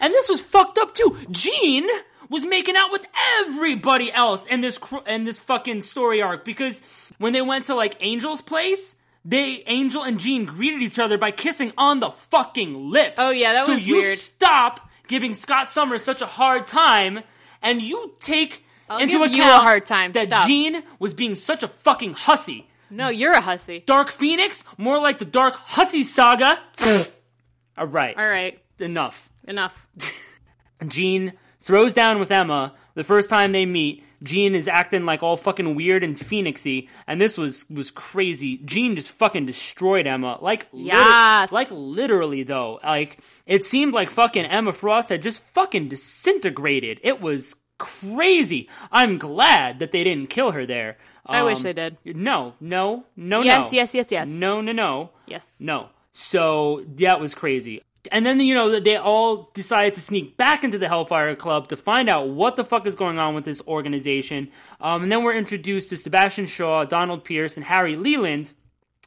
And this was fucked up too. Jean was making out with everybody else in this cr- in this fucking story arc because when they went to like Angel's place, they Angel and Jean greeted each other by kissing on the fucking lips. Oh, yeah, that so was you weird. stop giving Scott Summers such a hard time, and you take I'll into account a hard time. that Stop. Jean was being such a fucking hussy. No, you're a hussy. Dark Phoenix, more like the Dark Hussy Saga. All right, All right, enough. enough. Jean throws down with Emma the first time they meet. Jean is acting like all fucking weird and phoenixy, and this was was crazy. Jean just fucking destroyed Emma, like liter- Yes. like literally though. Like it seemed like fucking Emma Frost had just fucking disintegrated. It was crazy. I'm glad that they didn't kill her there. I wish Um, they did. No, no, no, Yes, no. Yes, yes, yes, yes. No, no, no. Yes. No. So that was crazy. And then, you know, they all decided to sneak back into the Hellfire Club to find out what the fuck is going on with this organization. Um, and then we're introduced to Sebastian Shaw, Donald Pierce, and Harry Leland.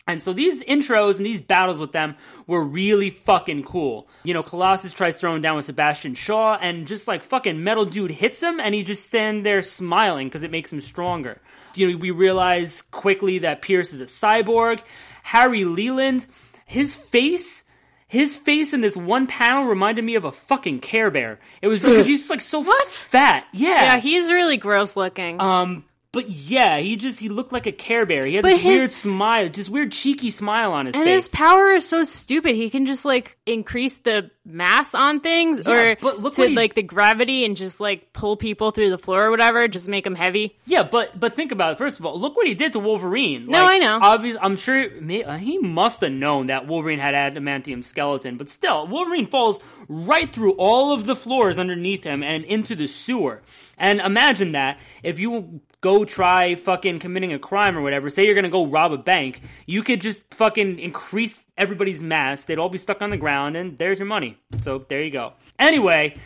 And so these intros and these battles with them were really fucking cool. You know, Colossus tries throwing down with Sebastian Shaw and just like fucking Metal Dude hits him and he just stand there smiling because it makes him stronger. You know, we realize quickly that Pierce is a cyborg. Harry Leland, his face his face in this one panel reminded me of a fucking Care Bear. It was because he's like so What? fat. Yeah. Yeah, he's really gross looking. Um, but yeah, he just he looked like a Care Bear. He had But this his- weird smile, just weird cheeky smile on his and face. And his power is so stupid. He can just like increase the mass on things Yeah, or but look to he- like the gravity and just like pull people through the floor or whatever, just make them heavy. yeah, but but think about it. First of all, look what he did to Wolverine. No, Like, I know. Obvious, I'm sure uh, he must have known that Wolverine had adamantium skeleton, but still, Wolverine falls right through all of the floors underneath him and into the sewer. And imagine that if you go try fucking committing a crime or whatever, say you're gonna go rob a bank, you could just fucking increase everybody's mass. They'd all be stuck on the ground, and there's your money. So there you go. Anyway,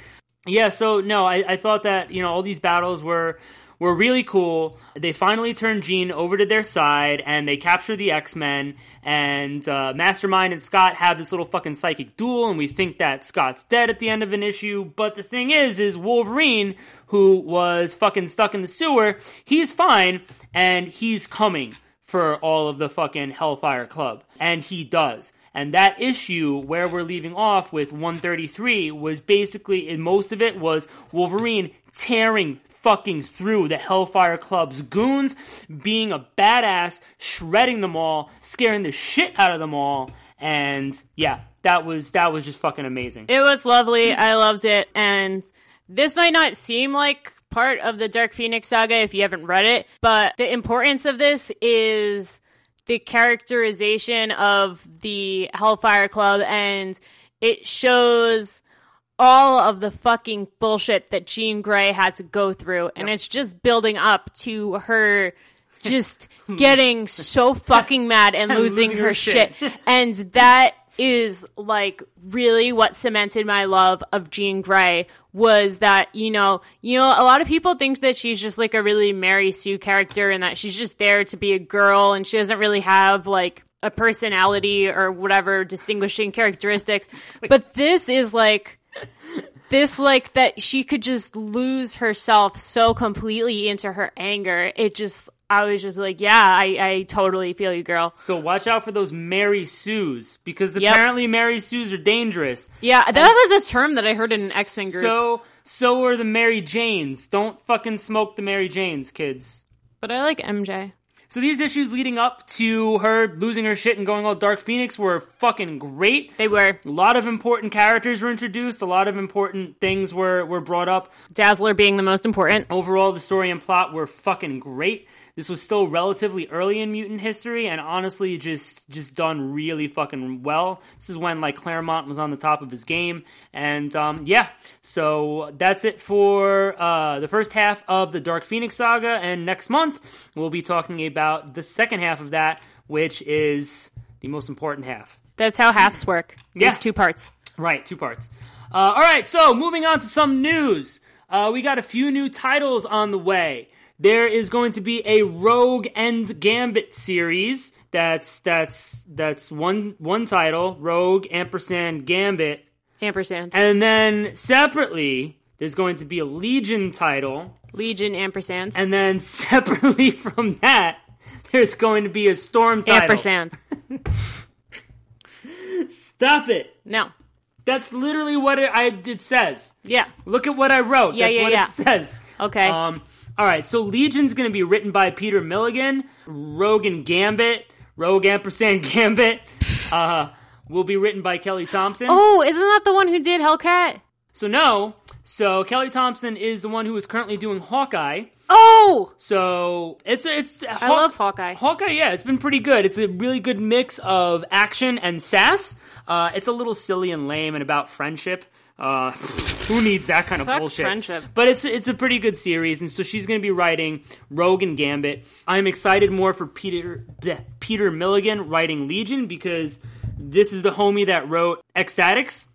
yeah. So no, I, I thought that you know all these battles were were really cool. They finally turn Jean over to their side, and they capture the X Men. And uh, Mastermind and Scott have this little fucking psychic duel, and we think that Scott's dead at the end of an issue. But the thing is, is Wolverine, who was fucking stuck in the sewer, he's fine, and he's coming for all of the fucking Hellfire Club. And he does. And that issue where we're leaving off with 133 was basically, and most of it was Wolverine tearing fucking through the Hellfire Club's goons, being a badass, shredding them all, scaring the shit out of them all. And yeah, that was, that was just fucking amazing. It was lovely. I loved it. And this might not seem like part of the Dark Phoenix saga if you haven't read it, but the importance of this is the characterization of the Hellfire Club and it shows all of the fucking bullshit that Jean Grey had to go through and it's just building up to her just getting so fucking mad and losing, losing her, her shit. shit. and that is like really what cemented my love of Jean Grey was that you know you know a lot of people think that she's just like a really Mary Sue character and that she's just there to be a girl and she doesn't really have like a personality or whatever distinguishing characteristics but this is like this like that she could just lose herself so completely into her anger it just I was just like yeah I I totally feel you girl So watch out for those Mary Sues, because Yep. apparently Mary Sues are dangerous. yeah that was a term that I heard in an X-Men group So so are the Mary Janes. Don't fucking smoke the Mary Janes, kids. but I like MJ So these issues leading up to her losing her shit and going all Dark Phoenix were fucking great. They were. A lot of important characters were introduced. A lot of important things were were brought up. Dazzler being the most important. Overall, the story and plot were fucking great. This was still relatively early in mutant history, and honestly, just just done really fucking well. This is when like Claremont was on the top of his game, and um, yeah. So that's it for uh, the first half of the Dark Phoenix saga, and next month we'll be talking about the second half of that, which is the most important half. That's how halves work. There's Yeah. two parts. Right, two parts. Uh, all right, so moving on to some news. Uh, we got a few new titles on the way. There is going to be a Rogue and Gambit series. That's that's that's one one title, Rogue ampersand Gambit, Ampersand. and then separately there's going to be a Legion title, Legion ampersand. and then separately from that there's going to be a Storm title. ampersand. Stop it. No. That's literally what it, I, it says. Yeah. Look at what I wrote. Yeah, That's yeah, what yeah. it says. Okay. Um, all right, so Legion's going to be written by Peter Milligan. Rogue and Gambit, Rogue ampersand Gambit, uh, will be written by Kelly Thompson. oh, isn't that the one who did Hellcat? So no, so Kelly Thompson is the one who is currently doing Hawkeye. Oh, So it's it's I love Hawkeye. Hawkeye, yeah, it's been pretty good. It's a really good mix of action and sass. Uh, it's a little silly and lame and about friendship. Uh, who needs that kind of Fuck bullshit? friendship. But it's it's a pretty good series, and so she's going to be writing Rogue and Gambit. I'm excited more for Peter bleh, Peter Milligan writing Legion because this is the homie that wrote X-Statix,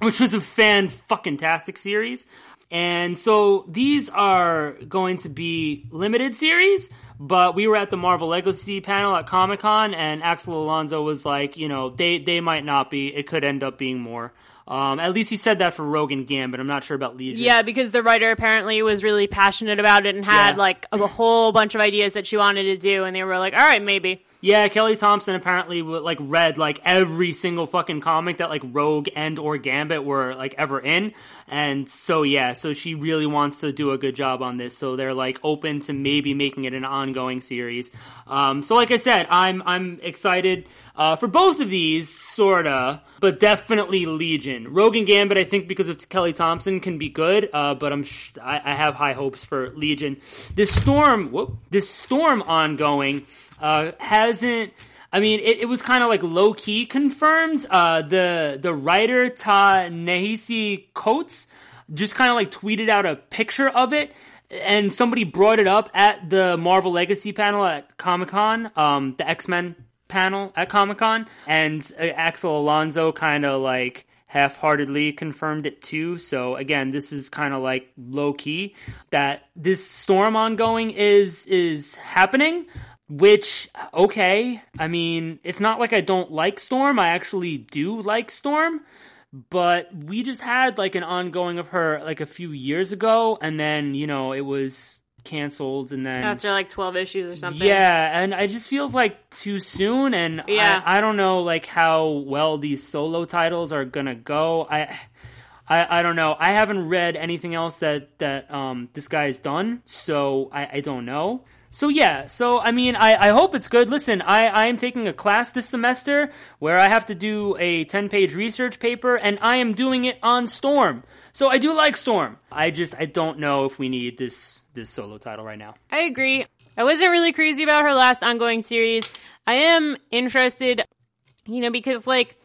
which was a fan fucking tastic series. And so these are going to be limited series, but we were at the Marvel Legacy panel at Comic Con, and Axel Alonso was like, you know, they, they might not be. It could end up being more. Um, at least he said that for Rogue and Gambit. I'm not sure about Legion. Yeah, because the writer apparently was really passionate about it and had Yeah. like a whole bunch of ideas that she wanted to do, and they were like, "All right, maybe." Yeah, Kelly Thompson apparently like read like every single fucking comic that like Rogue and or Gambit were like ever in, and so yeah, so she really wants to do a good job on this. So they're like open to maybe making it an ongoing series. Um, so like I said, I'm I'm excited uh, for both of these, sorta, but definitely Legion. Rogue and Gambit, I think because of Kelly Thompson, can be good, uh, but I'm sh- I, I have high hopes for Legion. This storm, whoop, this storm ongoing uh, hasn't. I mean, it, it was kind of like low key confirmed. Uh, the the writer Ta Nehisi Coates just kind of like tweeted out a picture of it, and somebody brought it up at the Marvel Legacy panel at Comic Con, um, the X Men panel at Comic Con, and uh, Axel Alonso kind of like half-heartedly confirmed it too. So again, this is kind of like low key that this storm ongoing is is happening. Which okay, I mean, it's not like I don't like Storm. I actually do like Storm, but we just had like an ongoing of her like a few years ago, and then you know it was canceled, and then After like twelve issues or something. yeah, and it just feels like too soon, and Yeah. I, I don't know like how well these solo titles are gonna go. I, I, I don't know. I haven't read anything else that that um this guy's done, so I, I don't know. So yeah, so I mean, I, I hope it's good. Listen, I, I am taking a class this semester where I have to do a 10 page research paper and I am doing it on Storm. So I do like Storm. I just, I don't know if we need this, this solo title right now. I agree. I wasn't really crazy about her last ongoing series. I am interested, you know, because like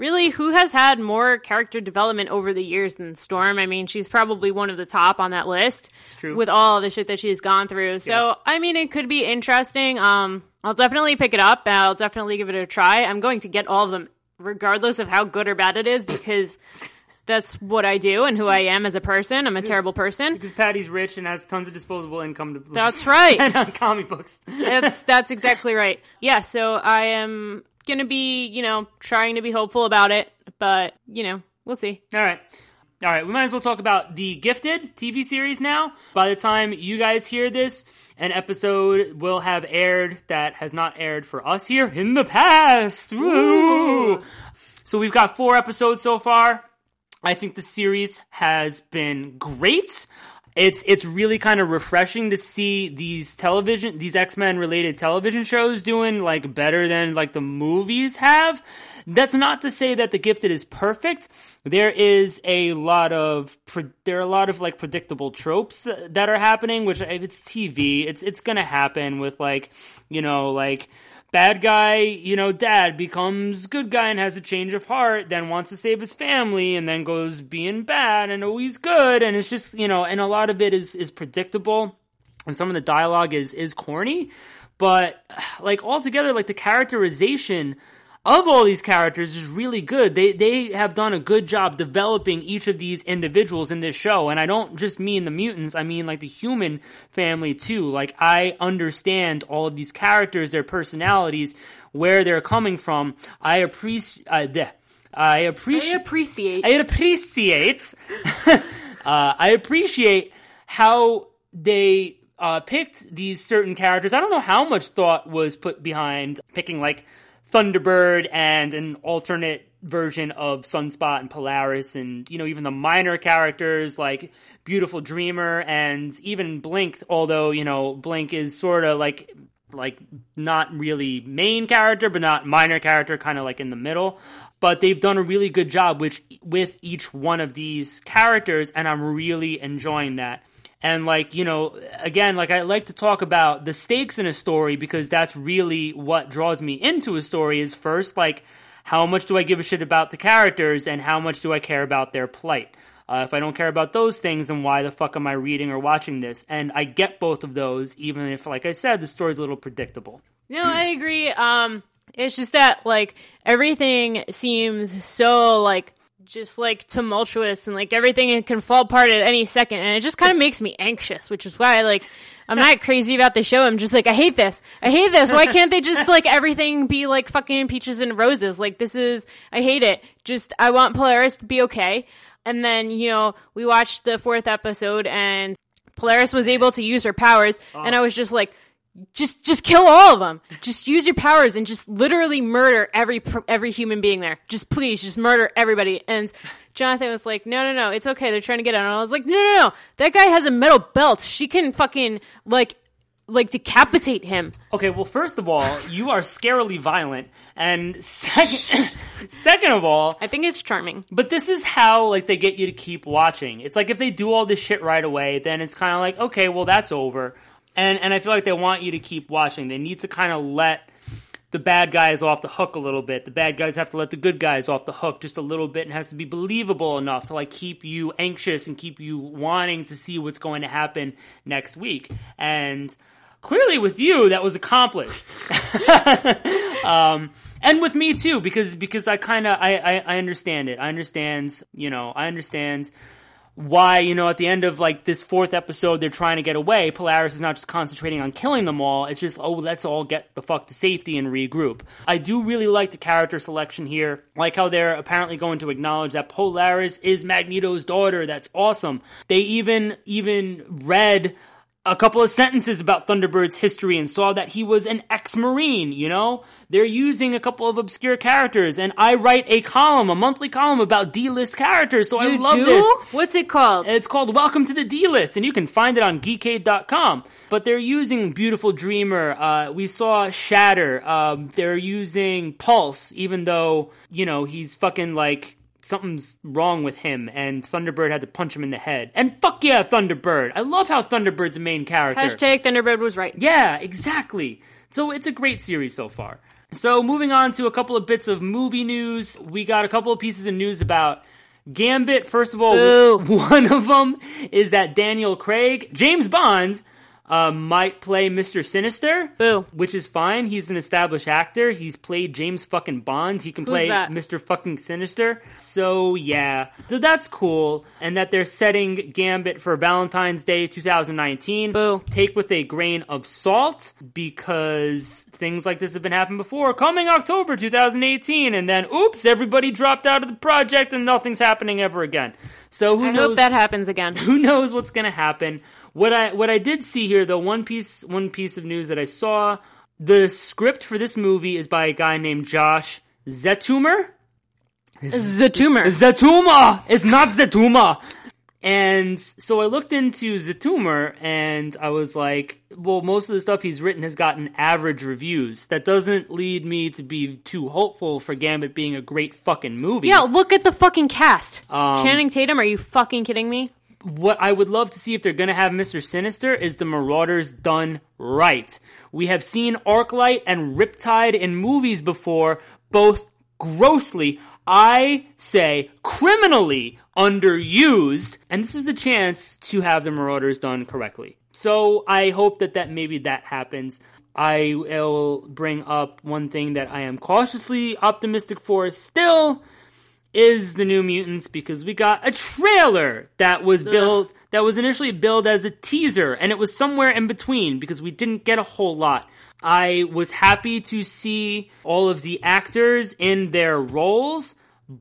really who has had more character development over the years than Storm? I mean, she's probably one of the top on that list. It's true. With all the shit that she's gone through. So, I mean, it could be interesting. Um, I'll definitely pick it up. I'll definitely give it a try. I'm going to get all of them regardless of how good or bad it is because that's what I do and who I am as a person. I'm a terrible person. Because Patty's rich and has tons of disposable income to That's right. and on comic books. that's that's exactly right. Yeah, so I am gonna be, you know, trying to be hopeful about it, but you know, we'll see. All right. All right, we might as well talk about the Gifted TV series now. By the time you guys hear this, an episode will have aired that has not aired for us here in the past. Woo! So we've got four episodes so far. I think the series has been great. It's it's really kind of refreshing to see these television these X-Men related television shows doing like better than like the movies have. That's not to say that The Gifted is perfect. There is a lot of there are a lot of like predictable tropes that are happening which if it's TV, it's it's going to happen with like, you know, like bad guy, you know, dad becomes good guy and has a change of heart, then wants to save his family and then goes being bad and always good. And it's just, you know, and a lot of it is is predictable. And some of the dialogue is is corny, but like altogether like the characterization of all these characters is really good. They they have done a good job developing each of these individuals in this show, and I don't just mean the mutants. I mean like the human family too. Like I understand all of these characters, their personalities, where they're coming from. I appreciate. Uh. I I appreciate. appreciate I appreciate. uh, I appreciate how they uh, picked these certain characters. I don't know how much thought was put behind picking like Thunderbird and an alternate version of Sunspot and Polaris, and you know even the minor characters like Beautiful Dreamer and even Blink. Although you know Blink is sort of like like not really main character, but not minor character, kind of like in the middle. But they've done a really good job which with each one of these characters, and I'm really enjoying that. And like, you know, again, like I like to talk about the stakes in a story because that's really what draws me into a story is first, like, how much do I give a shit about the characters and how much do I care about their plight? Uh, if I don't care about those things, then why the fuck am I reading or watching this? And I get both of those, even if, like I said, the story's a little predictable. No, I agree. Um, it's just that like everything seems so like just like tumultuous and like everything can fall apart at any second. And it just kind of makes me anxious which is why like i'm not crazy about the show. I'm just like i hate this. I hate this. Why can't they just like everything be like fucking peaches and roses? Like this is i hate it. Just i want polaris to be okay. And then you know we watched the fourth episode and polaris was able to use her powers. And oh. i was just like just just kill all of them. Just use your powers and just literally murder every every human being there. Just please, just murder everybody. And Jonathan was like, "No, no, no, it's okay. They're trying to get out." And I was like, "No, no, no. That guy has a metal belt. She can fucking like like decapitate him." Okay, well, first of all, you are scarily violent, and second, second of all, I think it's charming. But this is how like they get you to keep watching. It's like if they do all this shit right away, then it's kind of like okay, well that's over. And and I feel like they want you to keep watching. They need to kind of let the bad guys off the hook a little bit. The bad guys have to let the good guys off the hook just a little bit and has to be believable enough to like keep you anxious and keep you wanting to see what's going to happen next week. And clearly with you that was accomplished. um and with me too because because I kind of I, I I understand it. I understand, you know, I understand why, you know, at the end of like this fourth episode, they're trying to get away. Polaris is not just concentrating on killing them all. It's just, oh, let's all get the fuck to safety and regroup. I do really like the character selection here. Like how they're apparently going to acknowledge that Polaris is Magneto's daughter. That's awesome. They even, even read a couple of sentences about Thunderbird's history and saw that he was an ex-marine, you know? They're using a couple of obscure characters and I write a column, a monthly column about D-list characters, so I You love do? this. What's it called? It's called Welcome to the D-List, and you can find it on geekade.com. But they're using Beautiful Dreamer. Uh, we saw Shatter. Um, they're using Pulse, even though, you know, he's fucking like, something's wrong with him, and Thunderbird had to punch him in the head. And fuck yeah, Thunderbird! I love how Thunderbird's a main character. Hashtag Thunderbird was right. Yeah, exactly. So it's a great series so far. So moving on to a couple of bits of movie news, we got a couple of pieces of news about Gambit. First of all, Boo. one of them is that Daniel Craig, James Bond, uh, might play Mr. Sinister. Boo. Which is fine. He's an established actor. He's played James fucking Bond. He can play that? Mr. fucking Sinister. So yeah, so that's cool. And that they're setting Gambit for Valentine's Day 2019. Boo. Take with a grain of salt because things like this have been happening before. Coming October 2018, and then oops, everybody dropped out of the project and nothing's happening ever again. So who I knows? hope that happens again. who knows what's going to happen. What I what I did see here though, one piece one piece of news that I saw, the script for this movie is by a guy named Josh Zetumer. Zatumor. Zetuma! It's not Zetuma! And so I looked into Zetumer and I was like, well, most of the stuff he's written has gotten average reviews. That doesn't lead me to be too hopeful for Gambit being a great fucking movie. Yeah, look at the fucking cast. Um, Channing Tatum, are you fucking kidding me? What I would love to see if they're going to have Mr. Sinister is the Marauders done right. We have seen Arclight and Riptide in movies before, both grossly, I say criminally underused, and this is a chance to have the Marauders done correctly. So I hope that that maybe that happens. I will bring up one thing that I am cautiously optimistic for still is the New Mutants because we got a trailer that was built that was initially billed as a teaser and it was somewhere in between because we didn't get a whole lot. I was happy to see all of the actors in their roles,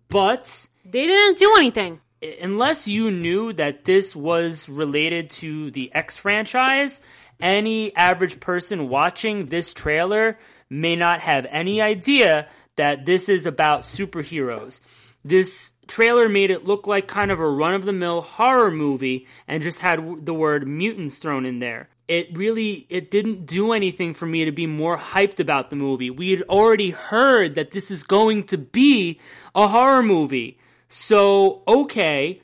but They didn't do anything. unless you knew that this was related to the X franchise, any average person watching this trailer may not have any idea that this is about superheroes. This trailer made it look like kind of a run of the mill horror movie and just had the word mutants thrown in there. It really it didn't do anything for me to be more hyped about the movie. We had already heard that this is going to be a horror movie. So, okay,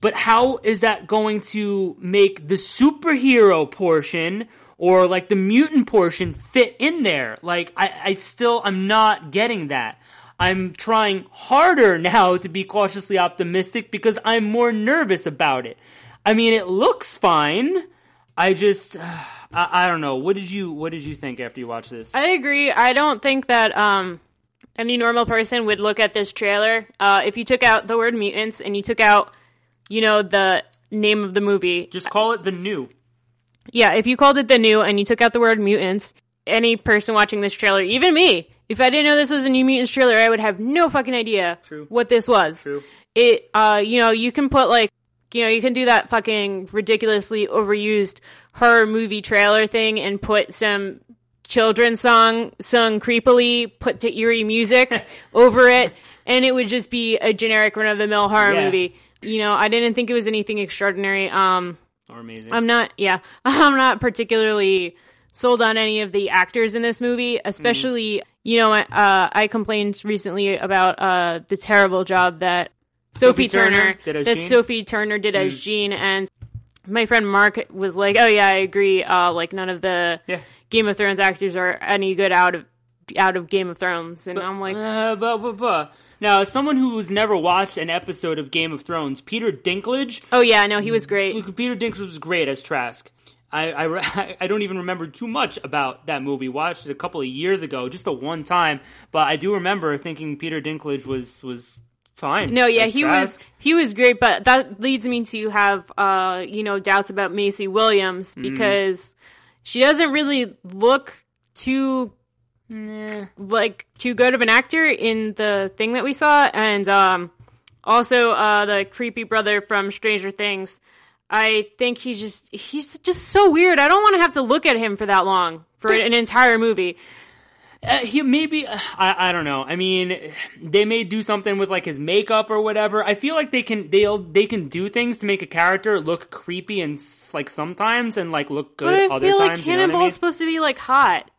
but how is that going to make the superhero portion or like the mutant portion fit in there? Like, I, I still, I'm not getting that. I'm trying harder now to be cautiously optimistic because I'm more nervous about it. I mean, it looks fine. I just, I, I don't know. What did you, what did you think after you watched this? I agree. I don't think that um any normal person would look at this trailer. Uh, if you took out the word mutants and you took out, you know, the name of the movie, Just call it the new. yeah, if you called it the new and you took out the word mutants, any person watching this trailer, even me, if I didn't know this was a new mutants trailer, I would have no fucking idea True. what this was. True. It, uh, you know, you can put like, you know, you can do that fucking ridiculously overused horror movie trailer thing and put some children's song sung creepily, put to eerie music over it, and it would just be a generic run of the mill horror Yeah. movie. You know, I didn't think it was anything extraordinary. Um, Or amazing. I'm not, yeah, I'm not particularly sold on any of the actors in this movie, especially, you know, uh, I complained recently about uh, the terrible job that Sophie, Sophie Turner Turner, did as that Jean? Mm. Sophie Turner did as Jean, and my friend Mark was like, "Oh yeah, I agree. Uh, like none of the Yeah. Game of Thrones actors are any good out of out of Game of Thrones," and I'm like, Uh, buh, buh. Now, as someone who's never watched an episode of Game of Thrones, Peter Dinklage, "Oh yeah, no, he was great." Peter Dinklage was great as Trask. I, I, I don't even remember too much about that movie. Watched it a couple of years ago, just the one time. But I do remember thinking Peter Dinklage was was fine. No, yeah, he was he was great, but that leads me to have uh, you know, doubts about Maisie Williams Mm-hmm. because she doesn't really look too Nah. like too good of an actor in the thing that we saw and um also uh the creepy brother from Stranger Things. I think he's just he's just so weird. I don't want to have to look at him for that long for an entire movie. Uh, he maybe I, I don't know. I mean, they may do something with like his makeup or whatever. I feel like they can they'll they can do things to make a character look creepy and like sometimes and like look good But I other feel times. like you know I mean? supposed to be like hot.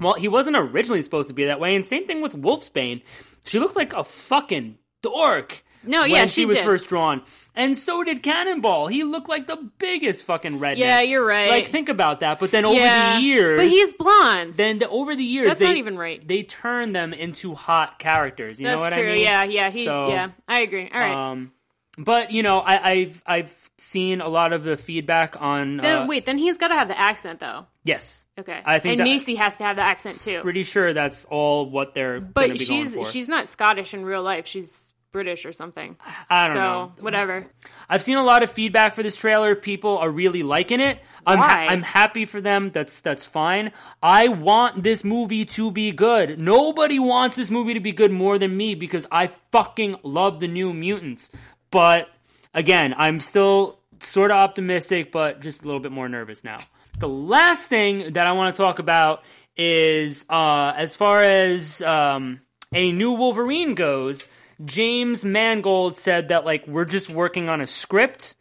Well, he wasn't originally supposed to be that way, and same thing with Wolfsbane. She looked like a fucking dork. No, when yeah, she, she was did. first drawn, and so did Cannonball. He looked like the biggest fucking redneck. Yeah, you're right. Like, think about that. But then over yeah, the years, but he's blonde. then the, over the years, That's they, not even right. They turn them into hot characters. You That's know what true. I mean? Yeah, yeah, he, So, yeah. I agree. All right. Um, but you know, I, I've I've seen a lot of the feedback on. then uh, wait, then he's got to have the accent though. yes, Okay. I think and Maisie has to have the accent too. pretty sure that's all what they're but be she's going for. she's not Scottish in real life. She's British or something. I don't so know. whatever. I've seen a lot of feedback for this trailer. People are really liking it. I'm Why? I'm happy for them. That's that's fine. I want this movie to be good. Nobody wants this movie to be good more than me because I fucking love the New Mutants. But again, I'm still sort of optimistic, but just a little bit more nervous now. The last thing that I want to talk about is uh, as far as um, a new Wolverine goes. James Mangold said that like we're just working on a script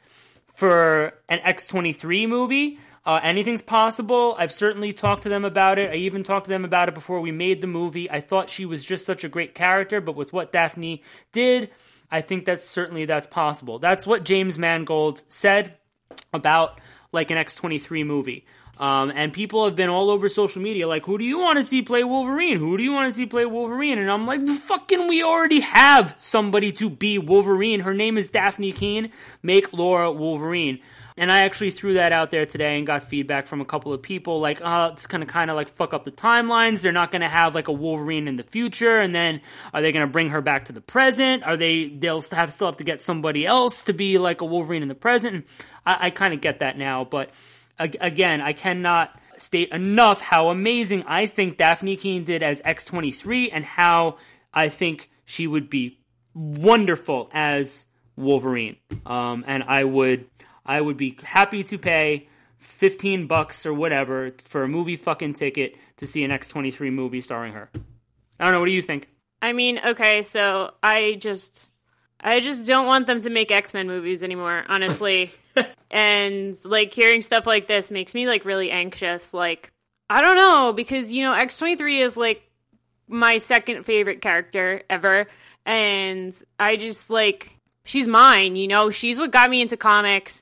for an X23 movie. Uh, anything's possible. I've certainly talked to them about it. I even talked to them about it before we made the movie. I thought she was just such a great character, but with what Dafne did, I think that's certainly that's possible. That's what James Mangold said about like an X23 movie. Um, and people have been all over social media like, who do you want to see play Wolverine? Who do you want to see play Wolverine? And I'm like, fucking, we already have somebody to be Wolverine. Her name is Dafne Keen. Make Laura Wolverine. And I actually threw that out there today and got feedback from a couple of people like, oh, it's gonna kind of like fuck up the timelines. They're not gonna have like a Wolverine in the future, and then are they gonna bring her back to the present? Are they? They'll have still have to get somebody else to be like a Wolverine in the present. I, I kind of get that now, but again, I cannot state enough how amazing I think Dafne Keen did as X23 and how I think she would be wonderful as Wolverine. Um, and I would I would be happy to pay 15 bucks or whatever for a movie fucking ticket to see an X23 movie starring her. I don't know, what do you think? I mean, okay, so I just I just don't want them to make X-Men movies anymore, honestly. and like hearing stuff like this makes me like really anxious. Like I don't know because you know X23 is like my second favorite character ever and I just like she's mine, you know? She's what got me into comics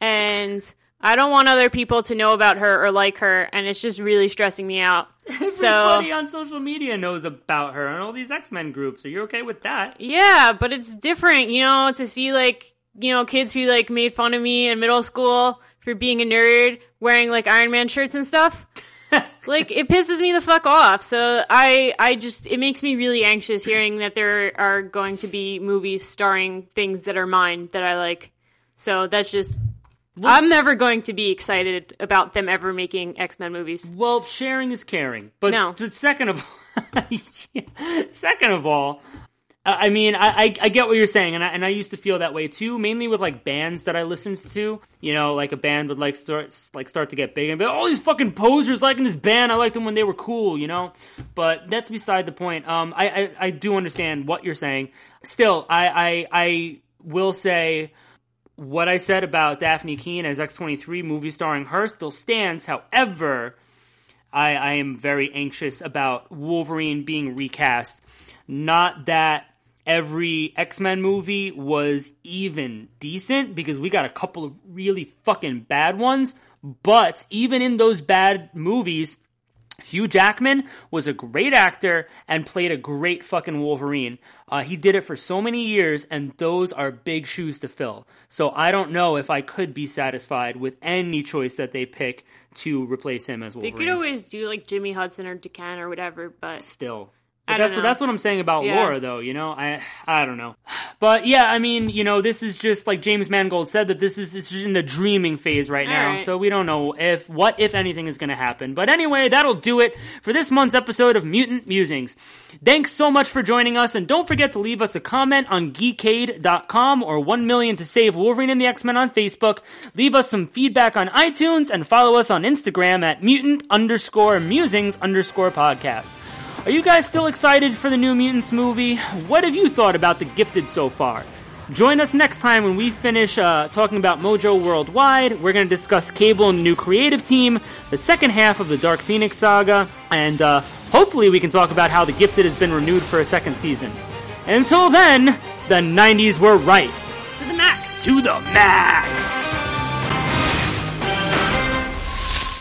and I don't want other people to know about her or like her and it's just really stressing me out. So Everybody on social media knows about her and all these X-Men groups. Are you okay with that? Yeah, but it's different, you know, to see like, you know, kids who like made fun of me in middle school for being a nerd wearing like Iron Man shirts and stuff. like it pisses me the fuck off. So I I just it makes me really anxious hearing that there are going to be movies starring things that are mine that I like. So that's just I'm never going to be excited about them ever making X Men movies. Well, sharing is caring. But No. the second of second of all, I mean, I, I get what you're saying, and I and I used to feel that way too, mainly with like bands that I listened to. You know, like a band would like start like start to get big and be all these fucking posers liking this band. I liked them when they were cool, you know. But that's beside the point. Um, I I, I do understand what you're saying. Still, I I I will say what I said about Dafne Keen as X23 movie starring her still stands. However, I, I am very anxious about Wolverine being recast. Not that every X Men movie was even decent, because we got a couple of really fucking bad ones, but even in those bad movies, Hugh Jackman was a great actor and played a great fucking Wolverine. Uh, he did it for so many years, and those are big shoes to fill. So I don't know if I could be satisfied with any choice that they pick to replace him as Wolverine. They could always do like Jimmy Hudson or Daken or whatever, but Still. That's what know. that's what I'm saying about Yeah. Laura, though. You know, I I don't know, but yeah, I mean, you know, this is just like James Mangold said that this is this is in the dreaming phase right now, right. so we don't know if what if anything is going to happen. But anyway, that'll do it for this month's episode of Mutant Musings. Thanks so much for joining us, and don't forget to leave us a comment on Geekade.com or One Million to Save Wolverine and the X Men on Facebook. Leave us some feedback on iTunes and follow us on Instagram at mutant underscore musings underscore podcast. Are you guys still excited for the New Mutants movie? What have you thought about The Gifted so far? Join us next time when we finish uh, talking about Mojo Worldwide. We're going to discuss Cable and the new creative team, the second half of the Dark Phoenix saga, and uh, hopefully we can talk about how The Gifted has been renewed for a second season. Until then, the 90s were right. to the max. To the max!